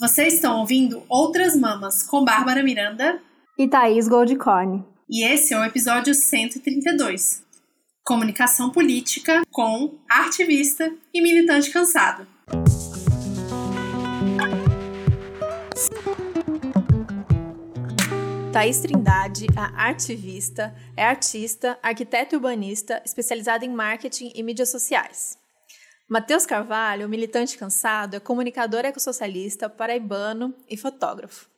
Vocês estão ouvindo Outras Mamas com Bárbara Miranda e Thaís Goldcorn. E esse é o episódio 132. Comunicação política com ativista e militante cansado. Thaís Trindade, a artivista, é artista, arquiteto urbanista, especializada em marketing e mídias sociais. Matheus Carvalho, militante cansado, é comunicador ecossocialista, paraibano e fotógrafo.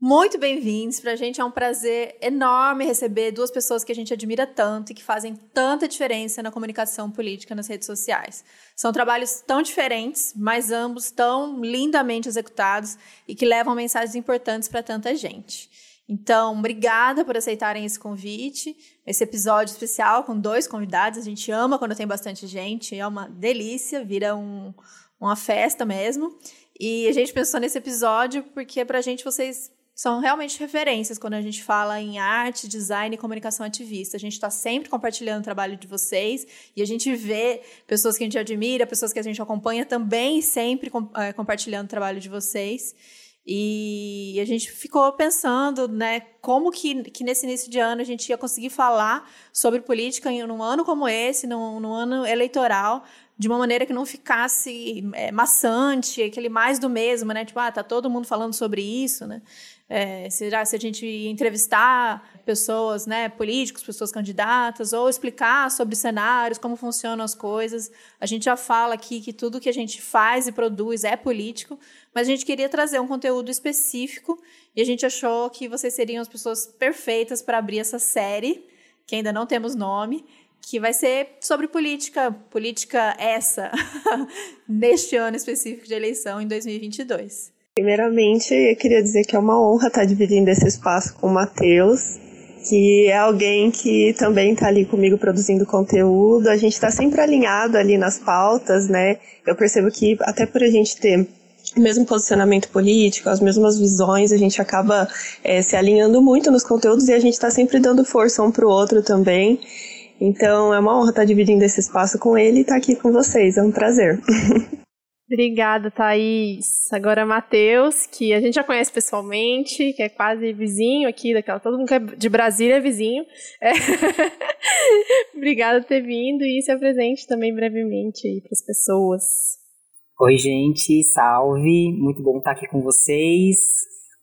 Muito bem-vindos. Para a gente é um prazer enorme receber duas pessoas que a gente admira tanto e que fazem tanta diferença na comunicação política nas redes sociais. São trabalhos tão diferentes, mas ambos tão lindamente executados e que levam mensagens importantes para tanta gente. Então, obrigada por aceitarem esse convite, esse episódio especial com dois convidados. A gente ama quando tem bastante gente, é uma delícia, vira um, uma festa mesmo. E a gente pensou nesse episódio porque, para a gente, vocês são realmente referências quando a gente fala em arte, design e comunicação ativista. A gente está sempre compartilhando o trabalho de vocês e a gente vê pessoas que a gente admira, pessoas que a gente acompanha também sempre é, compartilhando o trabalho de vocês. E a gente ficou pensando, né, como que, que nesse início de ano a gente ia conseguir falar sobre política em um ano como esse, num, num ano eleitoral, de uma maneira que não ficasse é, maçante, aquele mais do mesmo, né? Tipo, ah, tá todo mundo falando sobre isso, né? É, será se a gente entrevistar pessoas, né, políticos, pessoas candidatas, ou explicar sobre cenários, como funcionam as coisas. A gente já fala aqui que tudo que a gente faz e produz é político, mas a gente queria trazer um conteúdo específico e a gente achou que vocês seriam as pessoas perfeitas para abrir essa série, que ainda não temos nome, que vai ser sobre política, política essa, neste ano específico de eleição em 2022. Primeiramente, eu queria dizer que é uma honra estar dividindo esse espaço com o Matheus, que é alguém que também está ali comigo produzindo conteúdo. A gente está sempre alinhado ali nas pautas, né? Eu percebo que até por a gente ter o mesmo posicionamento político, as mesmas visões, a gente acaba é, se alinhando muito nos conteúdos e a gente está sempre dando força um para o outro também. Então é uma honra estar dividindo esse espaço com ele e estar aqui com vocês. É um prazer. Obrigada, Thaís. Agora, Matheus, que a gente já conhece pessoalmente, que é quase vizinho aqui daquela. Todo mundo que é de Brasília é vizinho. É. Obrigada por ter vindo e se apresente também brevemente aí para as pessoas. Oi, gente, salve. Muito bom estar aqui com vocês,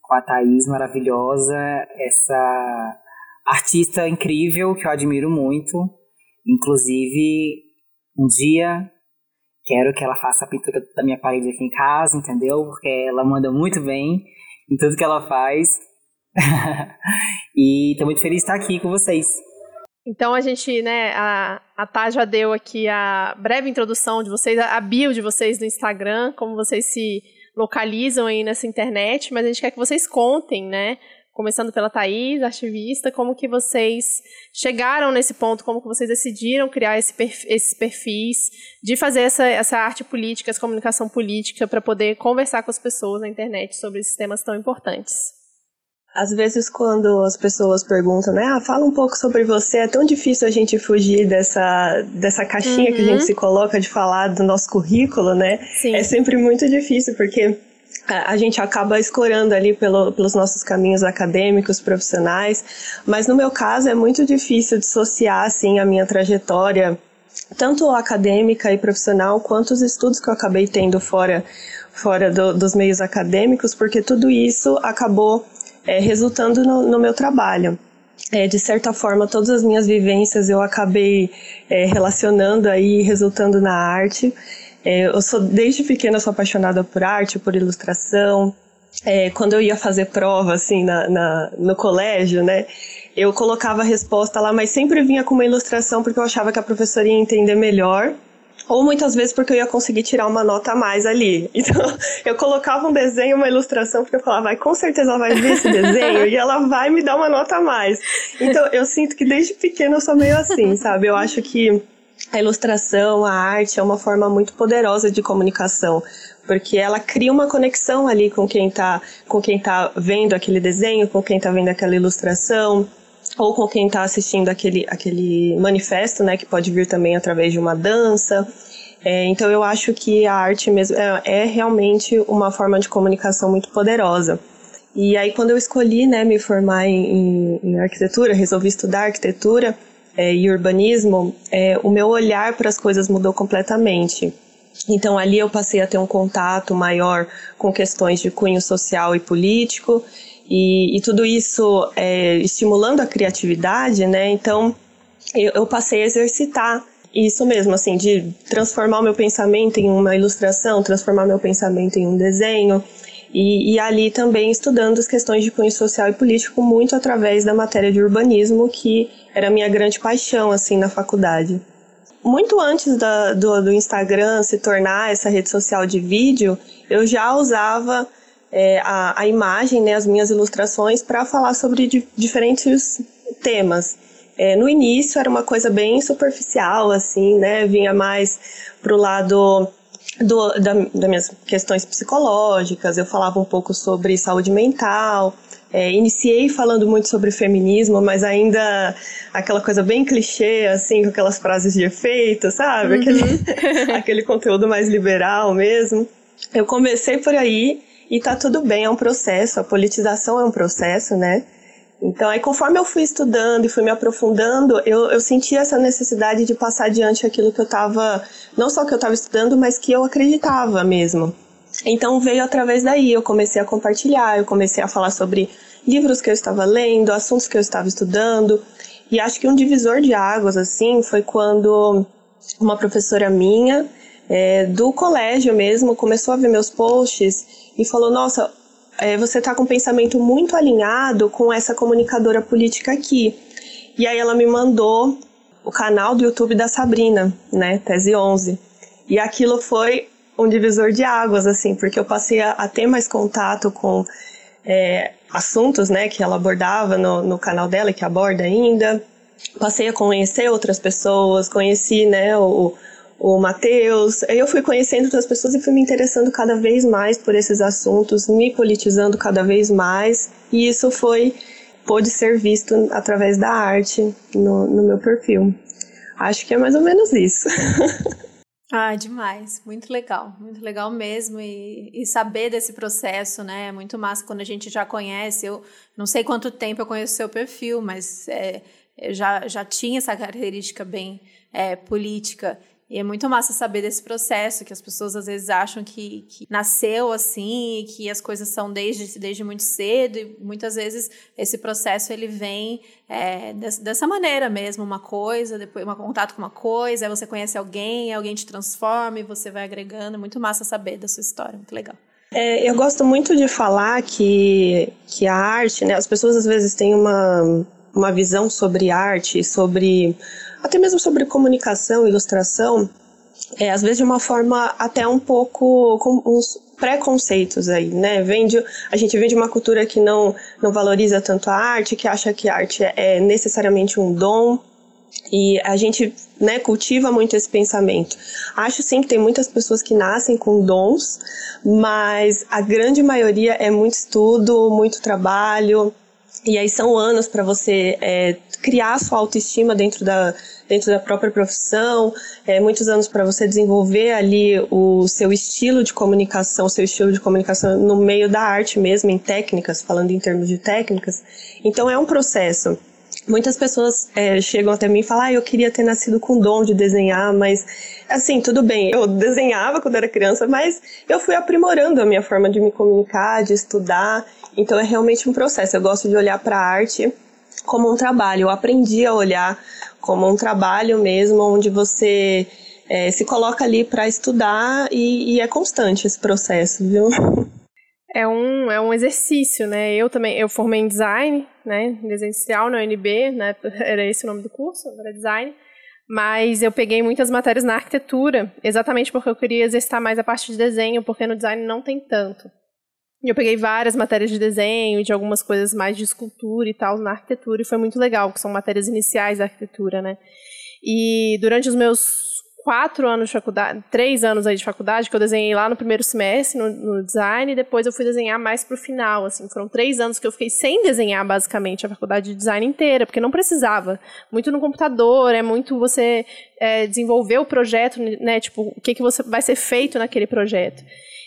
com a Thaís maravilhosa, essa artista incrível que eu admiro muito. Inclusive, um dia Quero que ela faça a pintura da minha parede aqui em casa, entendeu? Porque ela manda muito bem em tudo que ela faz. e tô muito feliz de estar aqui com vocês. Então a gente, né, a, a Tá já deu aqui a breve introdução de vocês, a bio de vocês no Instagram, como vocês se localizam aí nessa internet, mas a gente quer que vocês contem, né, começando pela Thaís, ativista, como que vocês chegaram nesse ponto, como que vocês decidiram criar esse perf esses perfis, de fazer essa, essa arte política, essa comunicação política, para poder conversar com as pessoas na internet sobre esses temas tão importantes. Às vezes, quando as pessoas perguntam, né, ah, fala um pouco sobre você, é tão difícil a gente fugir dessa, dessa caixinha uhum. que a gente uhum. se coloca de falar do nosso currículo, né? Sim. É sempre muito difícil, porque a gente acaba escorando ali pelo, pelos nossos caminhos acadêmicos, profissionais, mas no meu caso é muito difícil dissociar assim a minha trajetória, tanto acadêmica e profissional, quanto os estudos que eu acabei tendo fora, fora do, dos meios acadêmicos, porque tudo isso acabou é, resultando no, no meu trabalho. É, de certa forma, todas as minhas vivências eu acabei é, relacionando aí, resultando na arte. É, eu sou desde pequena sou apaixonada por arte, por ilustração. É, quando eu ia fazer prova assim na, na, no colégio, né, eu colocava a resposta lá, mas sempre vinha com uma ilustração porque eu achava que a professora ia entender melhor ou muitas vezes porque eu ia conseguir tirar uma nota a mais ali. Então, eu colocava um desenho, uma ilustração, porque eu falava, vai, com certeza ela vai ver esse desenho e ela vai me dar uma nota a mais. Então, eu sinto que desde pequena eu sou meio assim, sabe? Eu acho que a ilustração, a arte é uma forma muito poderosa de comunicação, porque ela cria uma conexão ali com quem está com quem tá vendo aquele desenho, com quem está vendo aquela ilustração, ou com quem está assistindo aquele, aquele manifesto, né, que pode vir também através de uma dança. É, então eu acho que a arte mesmo é, é, realmente uma forma de comunicação muito poderosa. E aí quando eu escolhi né, me formar em, em arquitetura, resolvi estudar arquitetura é, e urbanismo, é, o meu olhar para as coisas mudou completamente. Então ali eu passei a ter um contato maior com questões de cunho social e político e, e tudo isso é, estimulando a criatividade, né? Então eu, eu passei a exercitar isso mesmo, assim, de transformar o meu pensamento em uma ilustração, transformar meu pensamento em um desenho. E, e, ali também estudando as questões de cunho social e político muito através da matéria de urbanismo, que era a minha grande paixão, assim, na faculdade. Muito antes da, do, do Instagram se tornar essa rede social de vídeo, eu já usava é, a, a imagem, né, as minhas ilustrações, para falar sobre di diferentes temas. É, no início era uma coisa bem superficial, assim, né? Vinha mais pro lado do, da, das minhas questões psicológicas, eu falava um pouco sobre saúde mental. É, iniciei falando muito sobre feminismo, mas ainda aquela coisa bem clichê, assim, com aquelas frases de efeito, sabe? Uhum. Aquele, aquele conteúdo mais liberal mesmo. Eu comecei por aí e tá tudo bem, é um processo, a politização é um processo, né? Então, aí conforme eu fui estudando e fui me aprofundando, eu, eu senti essa necessidade de passar adiante aquilo que eu estava, não só que eu estava estudando, mas que eu acreditava mesmo. Então veio através daí, eu comecei a compartilhar, eu comecei a falar sobre livros que eu estava lendo, assuntos que eu estava estudando. E acho que um divisor de águas, assim, foi quando uma professora minha, é, do colégio mesmo, começou a ver meus posts e falou: Nossa, é, você está com um pensamento muito alinhado com essa comunicadora política aqui. E aí ela me mandou o canal do YouTube da Sabrina, né, Tese 11. E aquilo foi um divisor de águas, assim, porque eu passei a, a ter mais contato com é, assuntos, né, que ela abordava no, no canal dela, que aborda ainda. Passei a conhecer outras pessoas, conheci, né, o, o Matheus. Eu fui conhecendo outras pessoas e fui me interessando cada vez mais por esses assuntos, me politizando cada vez mais. E isso foi pôde ser visto através da arte no, no meu perfil. Acho que é mais ou menos isso. Ah, demais. Muito legal. Muito legal mesmo. E, e saber desse processo, né? É muito massa quando a gente já conhece. Eu não sei quanto tempo eu conheço o seu perfil, mas é, já, já tinha essa característica bem é, política. E é muito massa saber desse processo, que as pessoas às vezes acham que, que nasceu assim, que as coisas são desde, desde muito cedo, e muitas vezes esse processo ele vem é, dessa maneira mesmo, uma coisa, depois um contato com uma coisa, aí você conhece alguém, alguém te transforma e você vai agregando. É muito massa saber da sua história, muito legal. É, eu gosto muito de falar que, que a arte, né, as pessoas às vezes têm uma, uma visão sobre arte, sobre até mesmo sobre comunicação, ilustração, é, às vezes de uma forma até um pouco com uns preconceitos aí, né? Vem de, a gente vem de uma cultura que não, não valoriza tanto a arte, que acha que a arte é necessariamente um dom, e a gente né, cultiva muito esse pensamento. Acho sim que tem muitas pessoas que nascem com dons, mas a grande maioria é muito estudo, muito trabalho, e aí são anos para você é, criar sua autoestima dentro da, dentro da própria profissão, é, muitos anos para você desenvolver ali o seu estilo de comunicação, o seu estilo de comunicação no meio da arte mesmo, em técnicas, falando em termos de técnicas. Então é um processo. Muitas pessoas é, chegam até mim e falam, ah, eu queria ter nascido com dom de desenhar, mas assim, tudo bem, eu desenhava quando era criança, mas eu fui aprimorando a minha forma de me comunicar, de estudar, então é realmente um processo. Eu gosto de olhar para a arte como um trabalho. Eu aprendi a olhar como um trabalho mesmo, onde você é, se coloca ali para estudar e, e, é constante esse processo, viu? É um, é um exercício, né? Eu também, eu formei em design, né? Desenho industrial na UNB, né? Era esse o nome do curso, era design. Mas eu peguei muitas matérias na arquitetura, exatamente porque eu queria exercitar mais a parte de desenho, porque no design não tem tanto. Eu peguei várias matérias de desenho de algumas coisas mais de escultura e tal na arquitetura e foi muito legal, que são matérias iniciais da arquitetura, né? E durante os meus quatro anos de faculdade, três anos aí de faculdade, que eu desenhei lá no primeiro semestre, no, no design, e depois eu fui desenhar mais pro final, assim, foram três anos que eu fiquei sem desenhar, basicamente, a faculdade de design inteira, porque não precisava, muito no computador, é muito você é, desenvolver o projeto, né, tipo, o que, que você vai ser feito naquele projeto.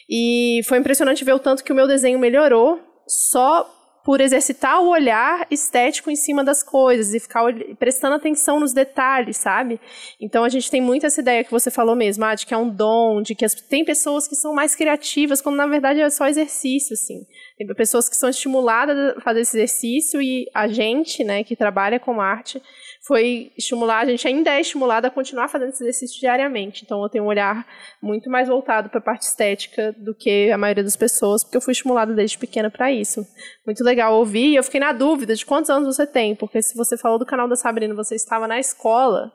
E foi impressionante ver o tanto que o meu desenho melhorou, só por exercitar o olhar estético em cima das coisas e ficar prestando atenção nos detalhes, sabe? Então a gente tem muito essa ideia que você falou mesmo, ah, de que é um dom, de que as, tem pessoas que são mais criativas, quando na verdade é só exercício, assim. Tem pessoas que são estimuladas a fazer esse exercício e a gente, né, que trabalha com arte, foi estimular, a gente ainda é estimulado a continuar fazendo esse exercício diariamente. Então eu tenho um olhar muito mais voltado para a parte estética do que a maioria das pessoas, porque eu fui estimulada desde pequena para isso. Muito legal ouvir, e eu fiquei na dúvida de quantos anos você tem, porque se você falou do canal da Sabrina, você estava na escola,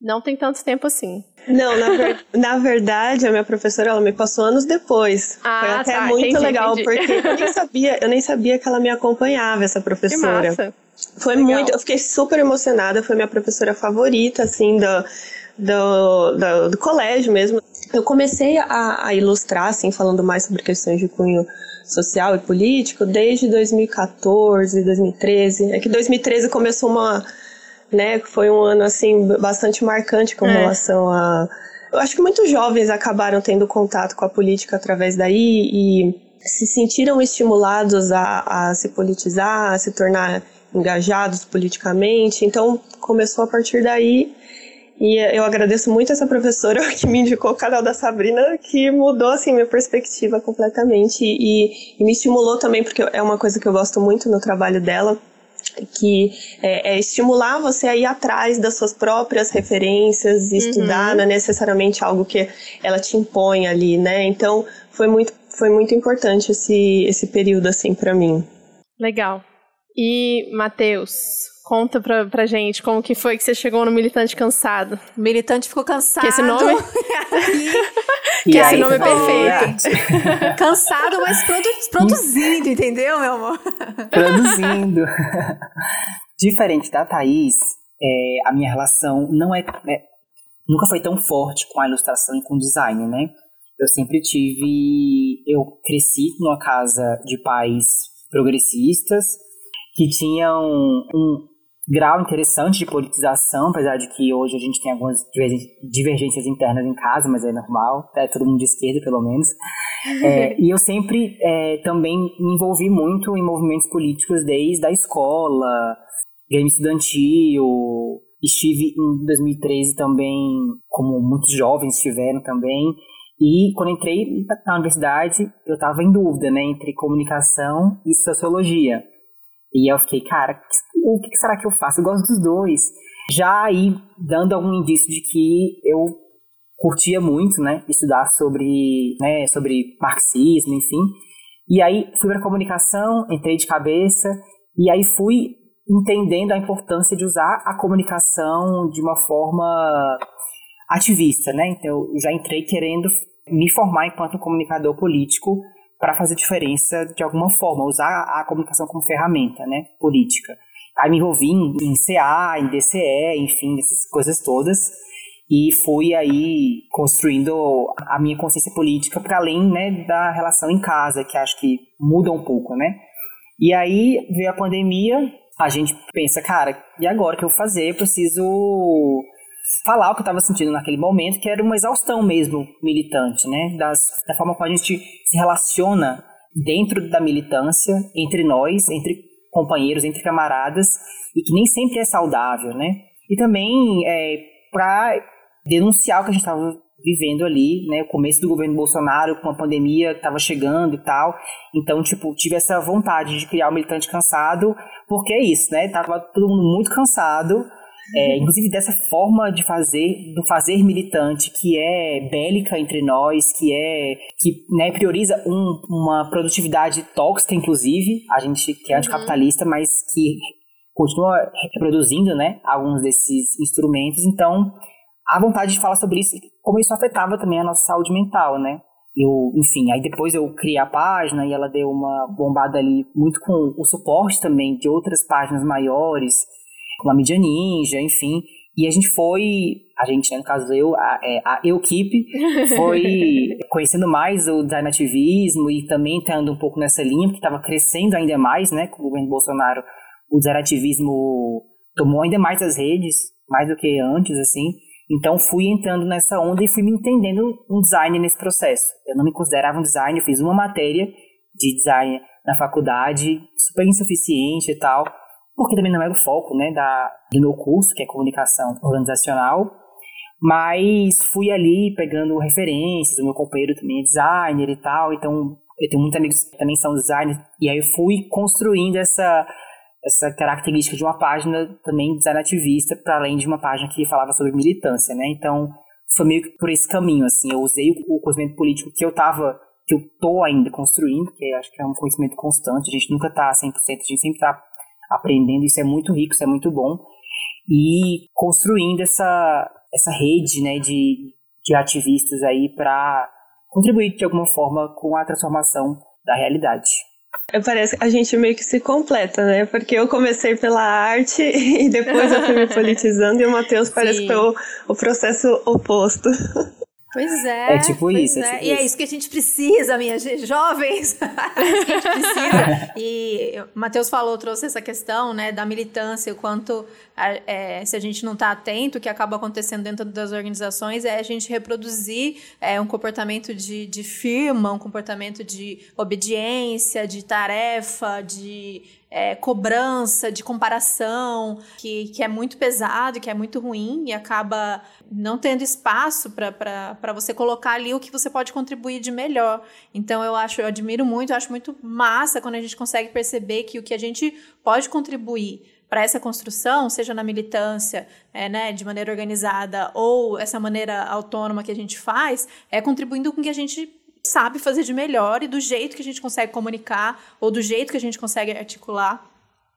não tem tanto tempo assim. Não, na, ver... na, verdade, a minha professora ela me passou anos depois. Ah, Foi até tá, muito entendi, legal, entendi. porque eu nem, sabia, eu nem sabia que ela me acompanhava, essa professora. Que massa. Foi legal. muito, eu fiquei super emocionada, foi minha professora favorita, assim, do, do, do, do colégio mesmo. Eu comecei a, a ilustrar, assim, falando mais sobre questões de cunho social e político desde 2014, 2013. É que 2013 começou uma né? Foi um ano assim bastante marcante com é. relação a eu acho que muitos jovens acabaram tendo contato com a política através daí e se sentiram estimulados a, a se politizar, a se tornar engajados politicamente. Então começou a partir daí e eu agradeço muito essa professora que me indicou o canal da Sabrina, que mudou assim minha perspectiva completamente e, e me estimulou também porque é uma coisa que eu gosto muito no trabalho dela que é, é, estimular você a ir atrás das suas próprias referências e uhum. estudar, não é necessariamente algo que ela te impõe ali, né? Então, foi muito, foi muito importante esse, esse período, assim, para mim. Legal. E, Matheus, conta pra, pra gente como que foi que você chegou no Militante Cansado. O militante ficou cansado. Que esse nome... que esse nome é perfeito. Cansado, mas produ produzindo, entendeu, meu amor? Produzindo. Diferente da Thaís, é, a minha relação não é, é, nunca foi tão forte com a ilustração e com o design, né? Eu sempre tive. Eu cresci numa casa de pais progressistas que tinham um, grau interessante de politização, apesar de que hoje a gente tem algumas divergências internas em casa, mas é normal, é todo mundo de esquerda, pelo menos. É, e eu sempre é, também me envolvi muito em movimentos políticos desde a escola, game estudantil, estive em 2013 também, como muitos jovens estiveram também, e quando entrei na universidade, eu estava em dúvida, né, entre comunicação e sociologia. E eu fiquei, cara, o que será que eu faço? Eu gosto dos dois. Já aí, dando algum indício de que eu curtia muito, né, estudar sobre, né, sobre marxismo, enfim. E aí fui para comunicação, entrei de cabeça e aí fui entendendo a importância de usar a comunicação de uma forma ativista, né? Então eu já entrei querendo me formar enquanto comunicador político para fazer diferença de alguma forma, usar a comunicação como ferramenta, né, política. Aí me envolvi em, em CA, em DCE, enfim, essas coisas todas. E fui aí construindo a minha consciência política para além né, da relação em casa, que acho que muda um pouco, né? E aí veio a pandemia, a gente pensa, cara, e agora o que eu vou fazer? Eu preciso falar o que eu estava sentindo naquele momento, que era uma exaustão mesmo militante, né? Das, da forma como a gente se relaciona dentro da militância, entre nós, entre companheiros, entre camaradas, e que nem sempre é saudável, né? E também é, para denunciar o que a gente estava vivendo ali, né? O começo do governo Bolsonaro, com a pandemia que estava chegando e tal. Então, tipo, tive essa vontade de criar o um Militante Cansado, porque é isso, né? Tava todo mundo muito cansado, é, inclusive dessa forma de fazer, do fazer militante, que é bélica entre nós, que é que né, prioriza um, uma produtividade tóxica, inclusive, a gente que é anticapitalista, mas que continua reproduzindo né, alguns desses instrumentos. Então, a vontade de falar sobre isso, como isso afetava também a nossa saúde mental, né? Eu, enfim, aí depois eu criei a página e ela deu uma bombada ali muito com o suporte também de outras páginas maiores, como a mídia ninja, enfim. E a gente foi, a gente, né, no caso eu, a, é, a equipe, foi conhecendo mais o design ativismo e também estando um pouco nessa linha, que estava crescendo ainda mais, né, com o governo Bolsonaro. O design ativismo tomou ainda mais as redes, mais do que antes, assim. Então fui entrando nessa onda e fui me entendendo um design nesse processo. Eu não me considerava um designer, eu fiz uma matéria de design na faculdade, super insuficiente e tal, porque também não era o foco né, da, do meu curso, que é comunicação organizacional, mas fui ali pegando referências, o meu companheiro também é designer e tal, então eu tenho muitos amigos que também são designers, e aí fui construindo essa, essa característica de uma página também design ativista, para além de uma página que falava sobre militância, né? Então, foi meio que por esse caminho, assim, eu usei o conhecimento político que eu estava que eu tô ainda construindo, que acho que é um conhecimento constante, a gente nunca tá 100%, a gente sempre tá aprendendo, isso é muito rico, isso é muito bom, e construindo essa, essa rede, né, de, de ativistas aí para contribuir de alguma forma com a transformação da realidade. Parece que a gente meio que se completa, né? Porque eu comecei pela arte e depois eu fui me politizando e o Matheus parece que foi o, o processo oposto. Pois é. É tipo isso. É. É tipo e isso. é isso que a gente precisa, minhas jovens. é isso que a gente precisa. E o Matheus falou, trouxe essa questão né, da militância, o quanto é, se a gente não está atento, o que acaba acontecendo dentro das organizações é a gente reproduzir é, um comportamento de, de firma, um comportamento de obediência, de tarefa, de é, cobrança, de comparação, que, que é muito pesado, que é muito ruim e acaba não tendo espaço para você colocar ali o que você pode contribuir de melhor. Então eu acho, eu admiro muito, eu acho muito massa quando a gente consegue perceber que o que a gente pode contribuir para essa construção, seja na militância, é, né, de maneira organizada, ou essa maneira autônoma que a gente faz, é contribuindo com que a gente sabe fazer de melhor e do jeito que a gente consegue comunicar, ou do jeito que a gente consegue articular.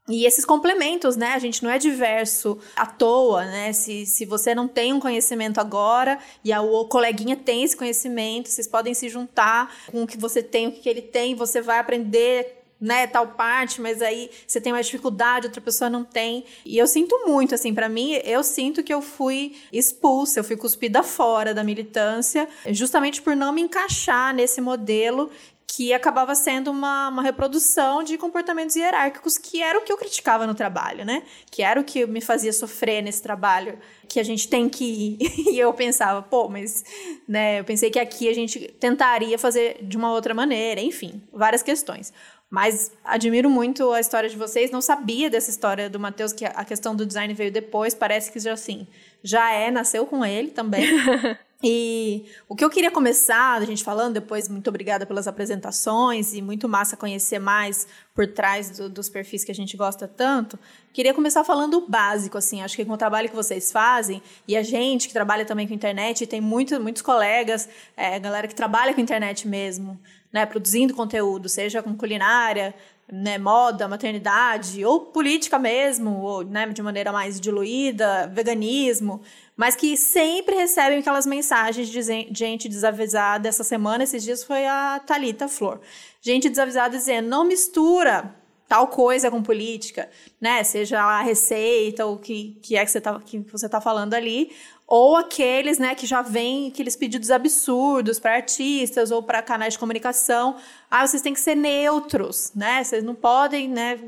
E esses complementos, né? A gente não é diverso à toa, né? Se, se você não tem um conhecimento agora e a, o coleguinha tem esse conhecimento, vocês podem se juntar com o que você tem, o que ele tem, você vai aprender né, tal parte, mas aí você tem mais dificuldade, outra pessoa não tem. E eu sinto muito, assim, para mim, eu sinto que eu fui expulsa, eu fui cuspida fora da militância, justamente por não me encaixar nesse modelo que acabava sendo uma, uma reprodução de comportamentos hierárquicos, que era o que eu criticava no trabalho, né? Que era o que me fazia sofrer nesse trabalho, que a gente tem que ir. e eu pensava, pô, mas, né? Eu pensei que aqui a gente tentaria fazer de uma outra maneira, enfim, várias questões. Mas admiro muito a história de vocês. Não sabia dessa história do Matheus, que a questão do design veio depois. Parece que já assim, já é, nasceu com ele também. E o que eu queria começar, a gente falando, depois, muito obrigada pelas apresentações e muito massa conhecer mais por trás do, dos perfis que a gente gosta tanto. Queria começar falando o básico, assim, acho que com o trabalho que vocês fazem, e a gente que trabalha também com internet, tem muito, muitos colegas, é, galera que trabalha com internet mesmo, né, produzindo conteúdo, seja com culinária, né, moda, maternidade, ou política mesmo, ou né, de maneira mais diluída, veganismo, mas que sempre recebem aquelas mensagens de gente desavisada. Essa semana, esses dias, foi a Talita Flor. Gente desavisada dizendo: não mistura tal coisa com política, né? Seja a receita ou o que, que é que você está que você tá falando ali, ou aqueles, né, que já vêm aqueles pedidos absurdos para artistas ou para canais de comunicação. Ah, vocês têm que ser neutros, né? Vocês não podem, né,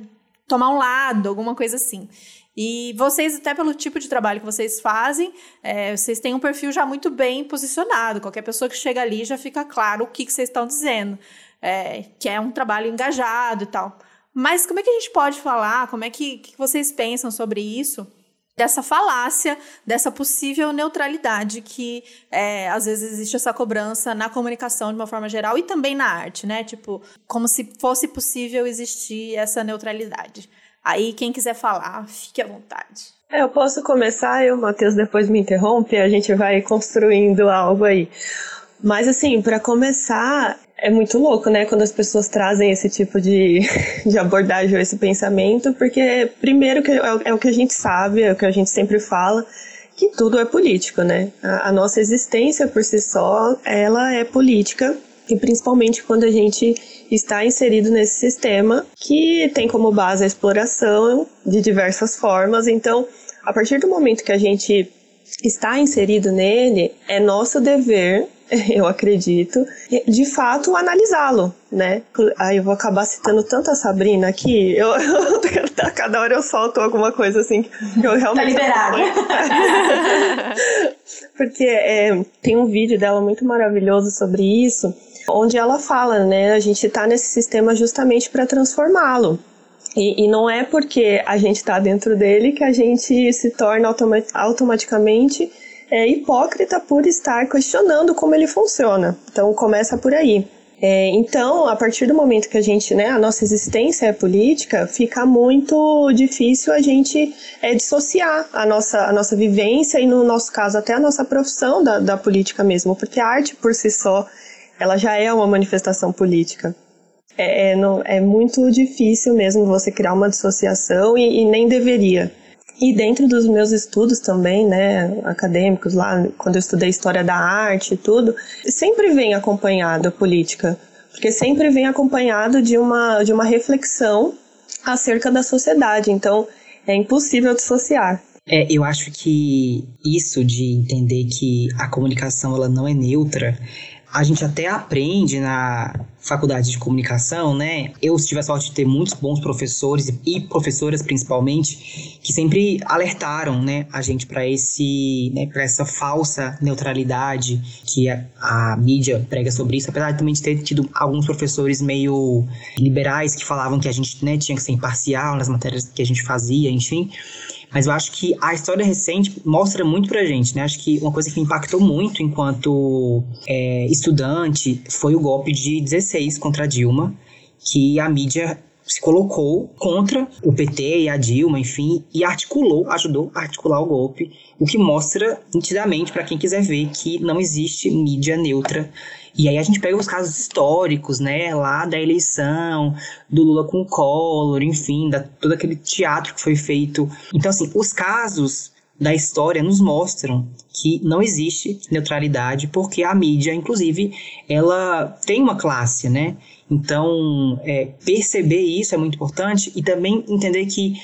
tomar um lado, alguma coisa assim. E vocês, até pelo tipo de trabalho que vocês fazem, é, vocês têm um perfil já muito bem posicionado. Qualquer pessoa que chega ali já fica claro o que, que vocês estão dizendo. É, que é um trabalho engajado e tal. Mas como é que a gente pode falar? Como é que, que vocês pensam sobre isso? dessa falácia, dessa possível neutralidade que é, às vezes existe essa cobrança na comunicação de uma forma geral e também na arte, né? Tipo, como se fosse possível existir essa neutralidade. Aí, quem quiser falar, fique à vontade. É, eu posso começar e o Matheus depois me interrompe, a gente vai construindo algo aí. Mas assim, para começar, é muito louco, né, quando as pessoas trazem esse tipo de, de abordagem ou esse pensamento, porque primeiro que é, é, o que a gente sabe, é o que a gente sempre fala, que tudo é político, né? A, a nossa existência por si só, ela é política, e principalmente quando a gente está inserido nesse sistema que tem como base a exploração de diversas formas, então a partir do momento que a gente está inserido nele, é nosso dever eu acredito, de fato analisá-lo, né? Aí eu vou acabar citando tanto a Sabrina aqui, eu, a cada hora eu solto alguma coisa assim que eu realmente. Tá liberada. Porque é, tem um vídeo dela muito maravilhoso sobre isso, onde ela fala, né? A gente está nesse sistema justamente para transformá-lo. E, e, não é porque a gente está dentro dele que a gente se torna automa automaticamente é, hipócrita por estar questionando como ele funciona. Então começa por aí. É, então, a partir do momento que a gente, né, a nossa existência é política, fica muito difícil a gente é, dissociar a nossa, a nossa vivência e, no nosso caso, até a nossa profissão da, da política mesmo, porque a arte por si só, ela já é uma manifestação política. É, é, não, é muito difícil mesmo você criar uma dissociação e, e nem deveria. E dentro dos meus estudos também, né, acadêmicos lá, quando eu estudei história da arte e tudo, sempre vem acompanhado a política, porque sempre vem acompanhado de uma, de uma reflexão acerca da sociedade. Então, é impossível dissociar. É, eu acho que isso de entender que a comunicação ela não é neutra a gente até aprende na faculdade de comunicação, né? Eu tive a sorte de ter muitos bons professores e professoras principalmente que sempre alertaram, né, a gente para esse, né, para essa falsa neutralidade que a, a, mídia prega sobre isso, apesar de também ter tido alguns professores meio liberais que falavam que a gente, né, tinha que ser imparcial nas matérias que a gente fazia, enfim. Mas eu acho que a história recente mostra muito pra gente, né? Acho que uma coisa que me impactou muito enquanto é, estudante foi o golpe de 16 contra a Dilma, que a mídia se colocou contra o PT e a Dilma, enfim, e articulou, ajudou a articular o golpe, o que mostra nitidamente para quem quiser ver que não existe mídia neutra e aí a gente pega os casos históricos, né, lá da eleição, do Lula com o Collor, enfim, da, todo aquele teatro que foi feito. Então, assim, os casos da história nos mostram que não existe neutralidade, porque a mídia, inclusive, ela tem uma classe, né? Então, é, perceber isso é muito importante e também entender que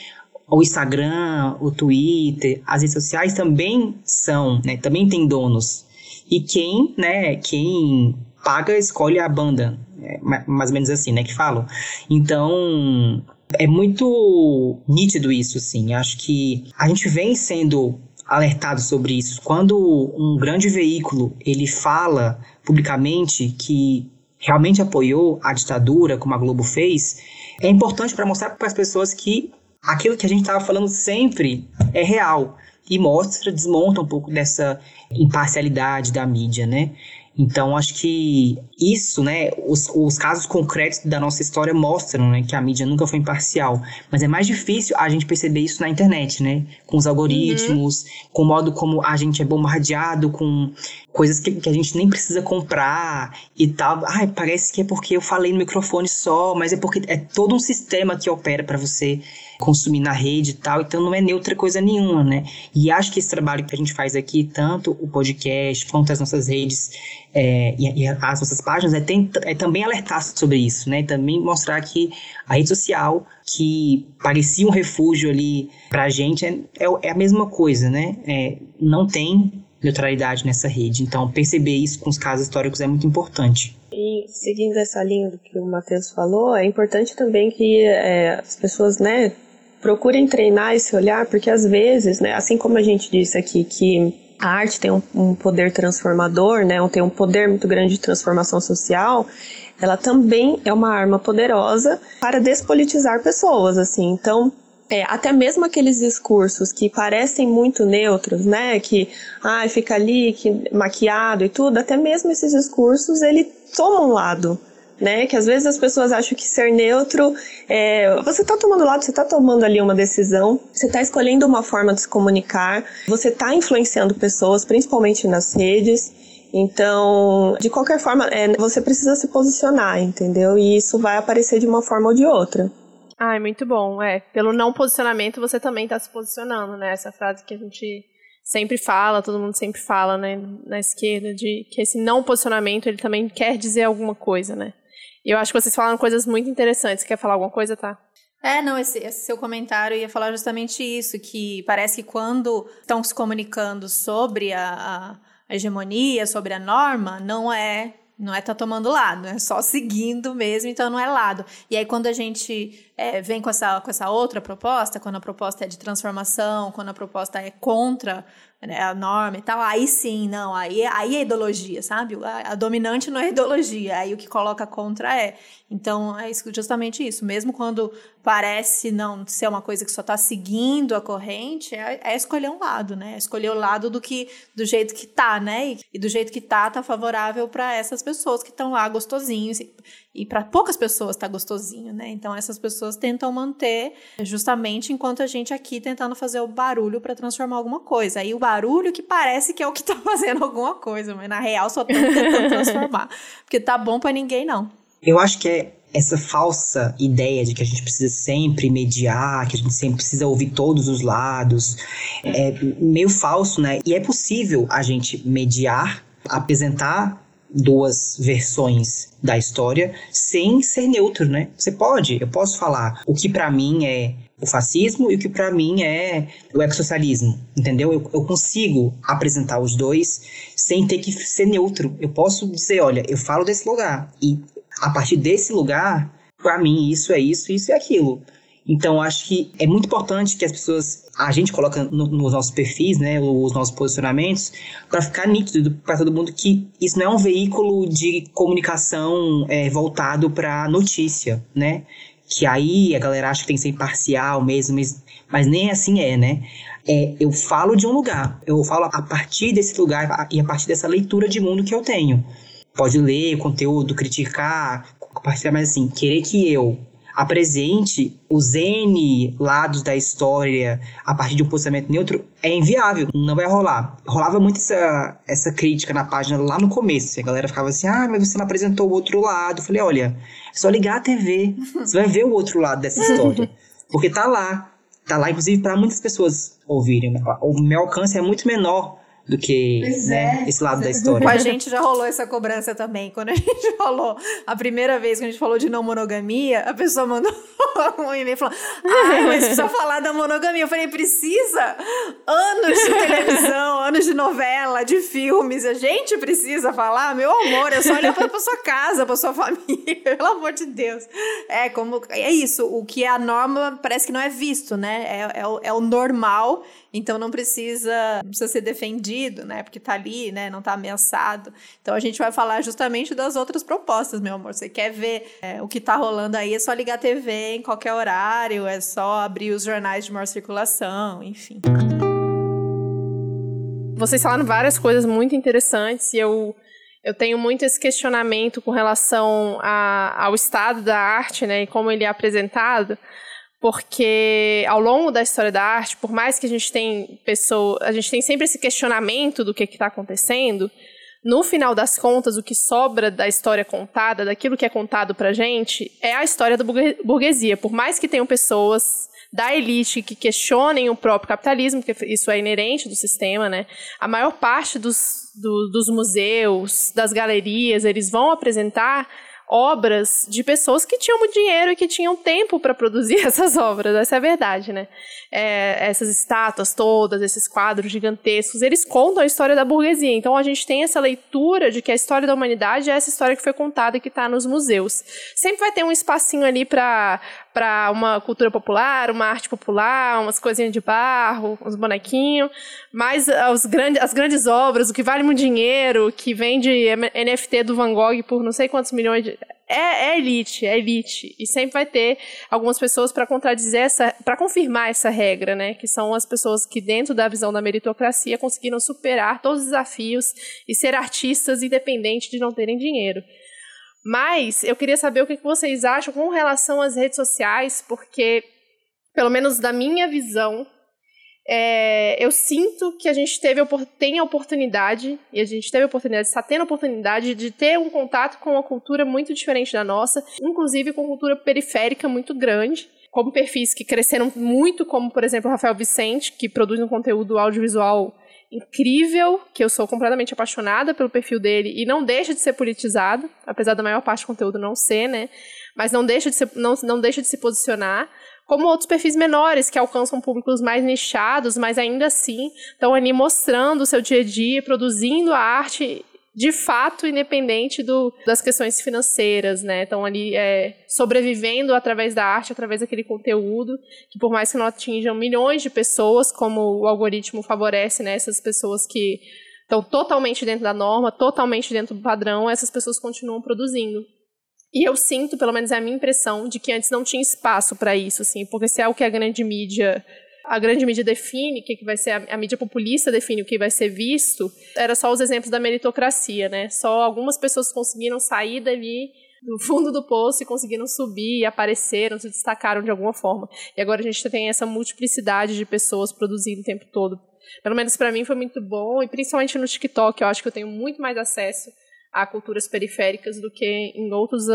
o Instagram, o Twitter, as redes sociais também são, né? Também tem donos. E quem, né, quem paga escolhe a banda, é, mais ou menos assim, né, que falam. Então, é muito nítido isso, assim. Acho que a gente vem sendo alertado sobre isso. Quando um grande veículo ele fala publicamente que realmente apoiou a ditadura, como a Globo fez, é importante para mostrar para as pessoas que aquilo que a gente estava falando sempre é real e mostra, desmonta um pouco dessa imparcialidade da mídia, né? Então, acho que isso, né, os, os casos concretos da nossa história mostram, né, que a mídia nunca foi imparcial. Mas é mais difícil a gente perceber isso na internet, né? Com os algoritmos, uhum. com o modo como a gente é bombardeado com coisas que, que a gente nem precisa comprar e tal. Ai, parece que é porque eu falei no microfone só, mas é porque é todo um sistema que opera para você consumir na rede e tal, então não é neutra coisa nenhuma, né? E acho que esse trabalho que a gente faz aqui, tanto o podcast quanto as nossas redes é, e, e, as nossas páginas, é, é também alertar sobre isso, né? Também mostrar que a rede social, que parecia um refúgio ali pra gente, é, é, é a mesma coisa, né? É, não tem neutralidade nessa rede. Então, perceber isso com os casos históricos é muito importante. E seguindo essa linha do que o Matheus falou, é importante também que é, as pessoas, né, procurem treinar esse olhar, porque às vezes, né, assim como a gente disse aqui que a arte tem um, um poder transformador, né, tem um poder muito grande de transformação social, ela também é uma arma poderosa para despolitizar pessoas, assim. Então, é, até mesmo aqueles discursos que parecem muito neutros, né, que ah, fica ali que, maquiado e tudo, até mesmo esses discursos ele toma um lado, né? Que às vezes as pessoas acham que ser neutro é. Você está tomando lado, você está tomando ali uma decisão, você está escolhendo uma forma de se comunicar, você está influenciando pessoas, principalmente nas redes. Então, de qualquer forma, é, você precisa se posicionar, entendeu? E isso vai aparecer de uma forma ou de outra. Ai, muito bom. É, pelo não posicionamento, você também está se posicionando, né? Essa frase que a gente sempre fala, todo mundo sempre fala, né, na esquerda, de que esse não posicionamento, ele também quer dizer alguma coisa, né? E eu acho que vocês falaram coisas muito interessantes. Quer falar alguma coisa, tá? É, não, esse, esse, seu comentário ia falar justamente isso, que parece que quando estão se comunicando sobre a, a hegemonia, sobre a norma, não é não é tá tomando lado, é só seguindo mesmo, então não é lado. E aí quando a gente é, vem com essa, com essa outra proposta, quando a proposta é de transformação, quando a proposta é contra a norma e tal, aí sim, não, aí, aí é ideologia, sabe? A, a, dominante não é ideologia, aí o que coloca contra é. Então, é justamente isso. Mesmo quando parece não ser uma coisa que só está seguindo a corrente, é, é, escolher um lado, né? É escolher o lado do que do jeito que tá, né? E, do jeito que tá, tá favorável para essas pessoas que estão lá gostosinhos. E, e para poucas pessoas tá gostosinho, né? Então, essas pessoas tentam manter justamente enquanto a gente aqui tentando fazer o barulho para transformar alguma coisa. Aí o barulho que parece que é o que tá fazendo alguma coisa, mas na real só estão tentando transformar. Porque tá bom para ninguém, não. Eu acho que é essa falsa ideia de que a gente precisa sempre mediar, que a gente sempre precisa ouvir todos os lados, é meio falso, né? E é possível a gente mediar, apresentar duas versões da história sem ser neutro, né? Você pode, eu posso falar o que para mim é o fascismo e o que para mim é o ecossocialismo, entendeu? Eu, eu, consigo apresentar os dois sem ter que ser neutro. Eu posso dizer, olha, eu falo desse lugar e a partir desse lugar, para mim isso é isso, isso é aquilo. Então acho que é muito importante que as pessoas, a gente coloca no, nos nossos perfis, né, os nossos posicionamentos, para ficar nítido para todo mundo que isso não é um veículo de comunicação é, voltado para notícia, né? Que aí a galera acha que tem que ser imparcial mesmo, mas, nem assim é, né? É, eu falo de um lugar, eu falo a partir desse lugar e a partir dessa leitura de mundo que eu tenho pode ler o conteúdo, criticar, compartilhar, mas assim, querer que eu apresente os N lados da história a partir de um posicionamento neutro é inviável, não vai rolar. Rolava muito essa, essa crítica na página lá no começo, a galera ficava assim, ah, mas você não apresentou o outro lado. Eu falei, olha, é só ligar a TV, você vai ver o outro lado dessa história, porque tá lá, tá lá inclusive para muitas pessoas ouvirem. O meu alcance é muito menor do que né, é. esse lado da história. Com a gente já rolou essa cobrança também. Quando a gente falou, a primeira vez que a gente falou de não monogamia, a pessoa mandou um e-mail falando: Ah, mas precisa falar da monogamia. Eu falei: precisa? Anos de televisão, anos de novela, de filmes. A gente precisa falar? Meu amor, é só olhar pra sua casa, pra sua família, pelo amor de Deus. É como. É isso. O que é a norma parece que não é visto, né? É, é, o, é o normal então não precisa, não precisa ser defendido, né? Porque tá ali, né? Não tá ameaçado. Então a gente vai falar justamente das outras propostas, meu amor. Você quer ver é, o que tá rolando aí, é só ligar a TV em qualquer horário, é só abrir os jornais de maior circulação, enfim. Vocês falaram várias coisas muito interessantes e eu eu tenho muito esse questionamento com relação a, ao estado da arte, né, e como ele é apresentado, porque ao longo da história da arte, por mais que a gente tem pessoa, a gente tem sempre esse questionamento do que está acontecendo, no final das contas, o que sobra da história contada, daquilo que é contado pra gente, é a história da burguesia. Por mais que tenham pessoas da elite que questionem o próprio capitalismo, porque isso é inerente do sistema, né? A maior parte dos, do, dos museus, das galerias, eles vão apresentar obras de pessoas que tinham dinheiro e que tinham tempo para produzir essas obras, essa é a verdade, né? É, essas estátuas todas, esses quadros gigantescos, eles contam a história da burguesia. Então a gente tem essa leitura de que a história da humanidade é essa história que foi contada e que está nos museus. Sempre vai ter um espacinho ali para para uma cultura popular, uma arte popular, umas coisinhas de barro, uns bonequinhos, mas os grandes, as grandes obras, o que vale muito dinheiro, que vende NFT do Van Gogh por não sei quantos milhões de. É, é elite, é elite. E sempre vai ter algumas pessoas para contradizer essa. para confirmar essa regra, né? Que são as pessoas que, dentro da visão da meritocracia, conseguiram superar todos os desafios e ser artistas independente de não terem dinheiro. Mas eu queria saber o que vocês acham com relação às redes sociais, porque, pelo menos da minha visão, é, eu sinto que a gente teve, tem a oportunidade, e a gente teve a oportunidade, está tendo a oportunidade de ter um contato com uma cultura muito diferente da nossa, inclusive com cultura periférica muito grande, como perfis que cresceram muito, como, por exemplo, o Rafael Vicente, que produz um conteúdo audiovisual incrível, que eu sou completamente apaixonada pelo perfil dele e não deixa de ser politizado, apesar da maior parte do conteúdo não ser, né? Mas não deixa de, ser, não, não deixa de se posicionar como outros perfis menores que alcançam públicos mais nichados, mas ainda assim estão ali mostrando o seu dia a dia, produzindo a arte de fato independente do, das questões financeiras, né? Estão ali é, sobrevivendo através da arte, através daquele conteúdo, que por mais que não atinjam milhões de pessoas, como o algoritmo favorece né, essas pessoas que estão totalmente dentro da norma, totalmente dentro do padrão, essas pessoas continuam produzindo. E eu sinto, pelo menos é a minha impressão, de que antes não tinha espaço para isso, assim, porque se é o que a grande mídia a grande mídia define o que, que vai ser, a, a, mídia populista define o que vai ser visto, era só os exemplos da meritocracia, né? Só algumas pessoas conseguiram sair dali do fundo do poço e conseguiram subir apareceram, se destacaram de alguma forma. E agora a gente tem essa multiplicidade de pessoas produzindo o tempo todo. Pelo menos para mim foi muito bom, e principalmente no TikTok, eu acho que eu tenho muito mais acesso a culturas periféricas do que em outros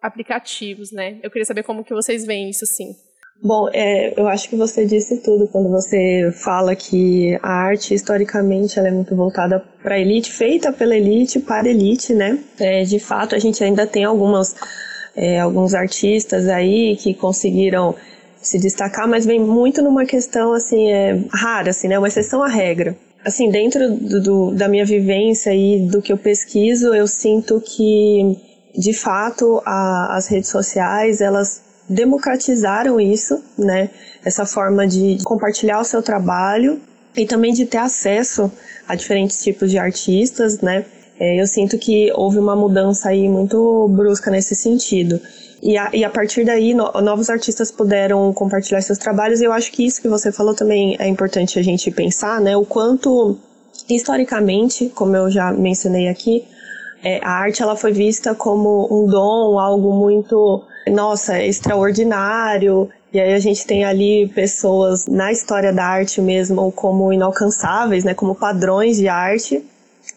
aplicativos, né? Eu queria saber como que vocês veem isso, assim. Bom, é, eu acho que você disse tudo quando você fala que a arte, historicamente, ela é muito voltada para a elite, feita pela elite, para a elite, né? É, de fato, a gente ainda tem algumas, é, alguns artistas aí que conseguiram se destacar, mas vem muito numa questão, assim, é, rara, assim, né? Uma exceção à regra. Assim, dentro do, do, da minha vivência e do que eu pesquiso, eu sinto que, de fato, a, as redes sociais, elas democratizaram isso, né? Essa forma de compartilhar o seu trabalho e também de ter acesso a diferentes tipos de artistas, né? É, eu sinto que houve uma mudança aí muito brusca nesse sentido. E a, e a partir daí, no, novos artistas puderam compartilhar seus trabalhos, e eu acho que isso que você falou também é importante a gente pensar, né? O quanto, historicamente, como eu já mencionei aqui, é, a arte ela foi vista como um dom, algo muito nossa, extraordinário. E aí a gente tem ali pessoas na história da arte mesmo como inalcançáveis, né, como padrões de arte,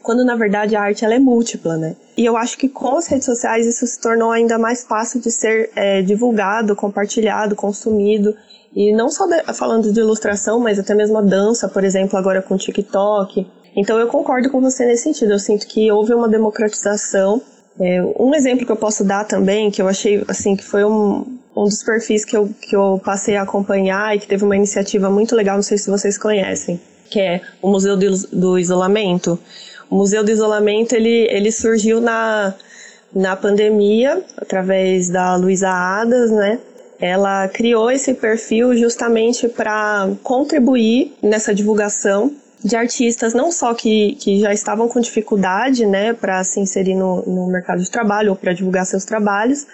quando na verdade a arte ela é múltipla, né? E eu acho que com as redes sociais isso se tornou ainda mais fácil de ser é, divulgado, compartilhado, consumido. E não só de, falando de ilustração, mas até mesmo a dança, por exemplo, agora com o TikTok. Então eu concordo com você nesse sentido. Eu sinto que houve uma democratização é, um exemplo que eu posso dar também, que eu achei assim que foi um, um dos perfis que eu, que eu passei a acompanhar e que teve uma iniciativa muito legal, não sei se vocês conhecem, que é o Museu do, Isolamento. O Museu do Isolamento ele, ele surgiu na, na pandemia, através da Luísa Adas, né? Ela criou esse perfil justamente para contribuir nessa divulgação de artistas não só que, que já estavam com dificuldade, né, para se inserir no, no mercado de trabalho ou para divulgar seus trabalhos,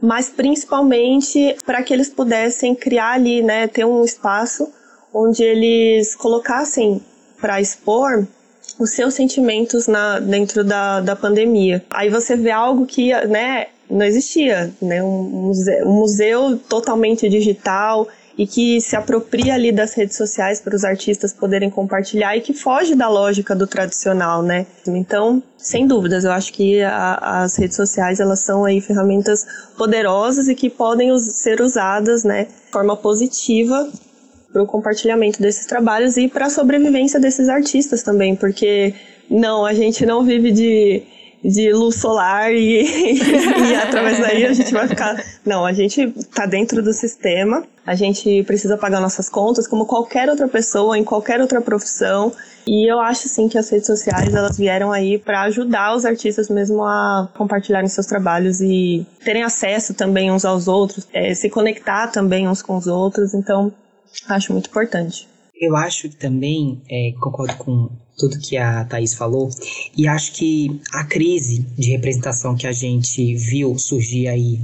mas principalmente para que eles pudessem criar ali, né, ter um espaço onde eles colocassem para expor os seus sentimentos na, dentro da, da pandemia. Aí você vê algo que, né, não existia, né, um museu, um museu totalmente digital, e que se apropria ali das redes sociais para os artistas poderem compartilhar e que foge da lógica do tradicional, né? Então, sem dúvidas, eu acho que a, as redes sociais elas são aí ferramentas poderosas e que podem ser usadas, né, de forma positiva para o compartilhamento desses trabalhos e para a sobrevivência desses artistas também, porque não, a gente não vive de de luz solar e, e, através daí a gente vai ficar. Não, a gente tá dentro do sistema, a gente precisa pagar nossas contas como qualquer outra pessoa, em qualquer outra profissão. E eu acho sim que as redes sociais elas vieram aí para ajudar os artistas mesmo a compartilharem seus trabalhos e terem acesso também uns aos outros, é, se conectar também uns com os outros. Então, acho muito importante. Eu acho que também, é, concordo com tudo que a Thaís falou, e acho que a crise de representação que a gente viu surgir aí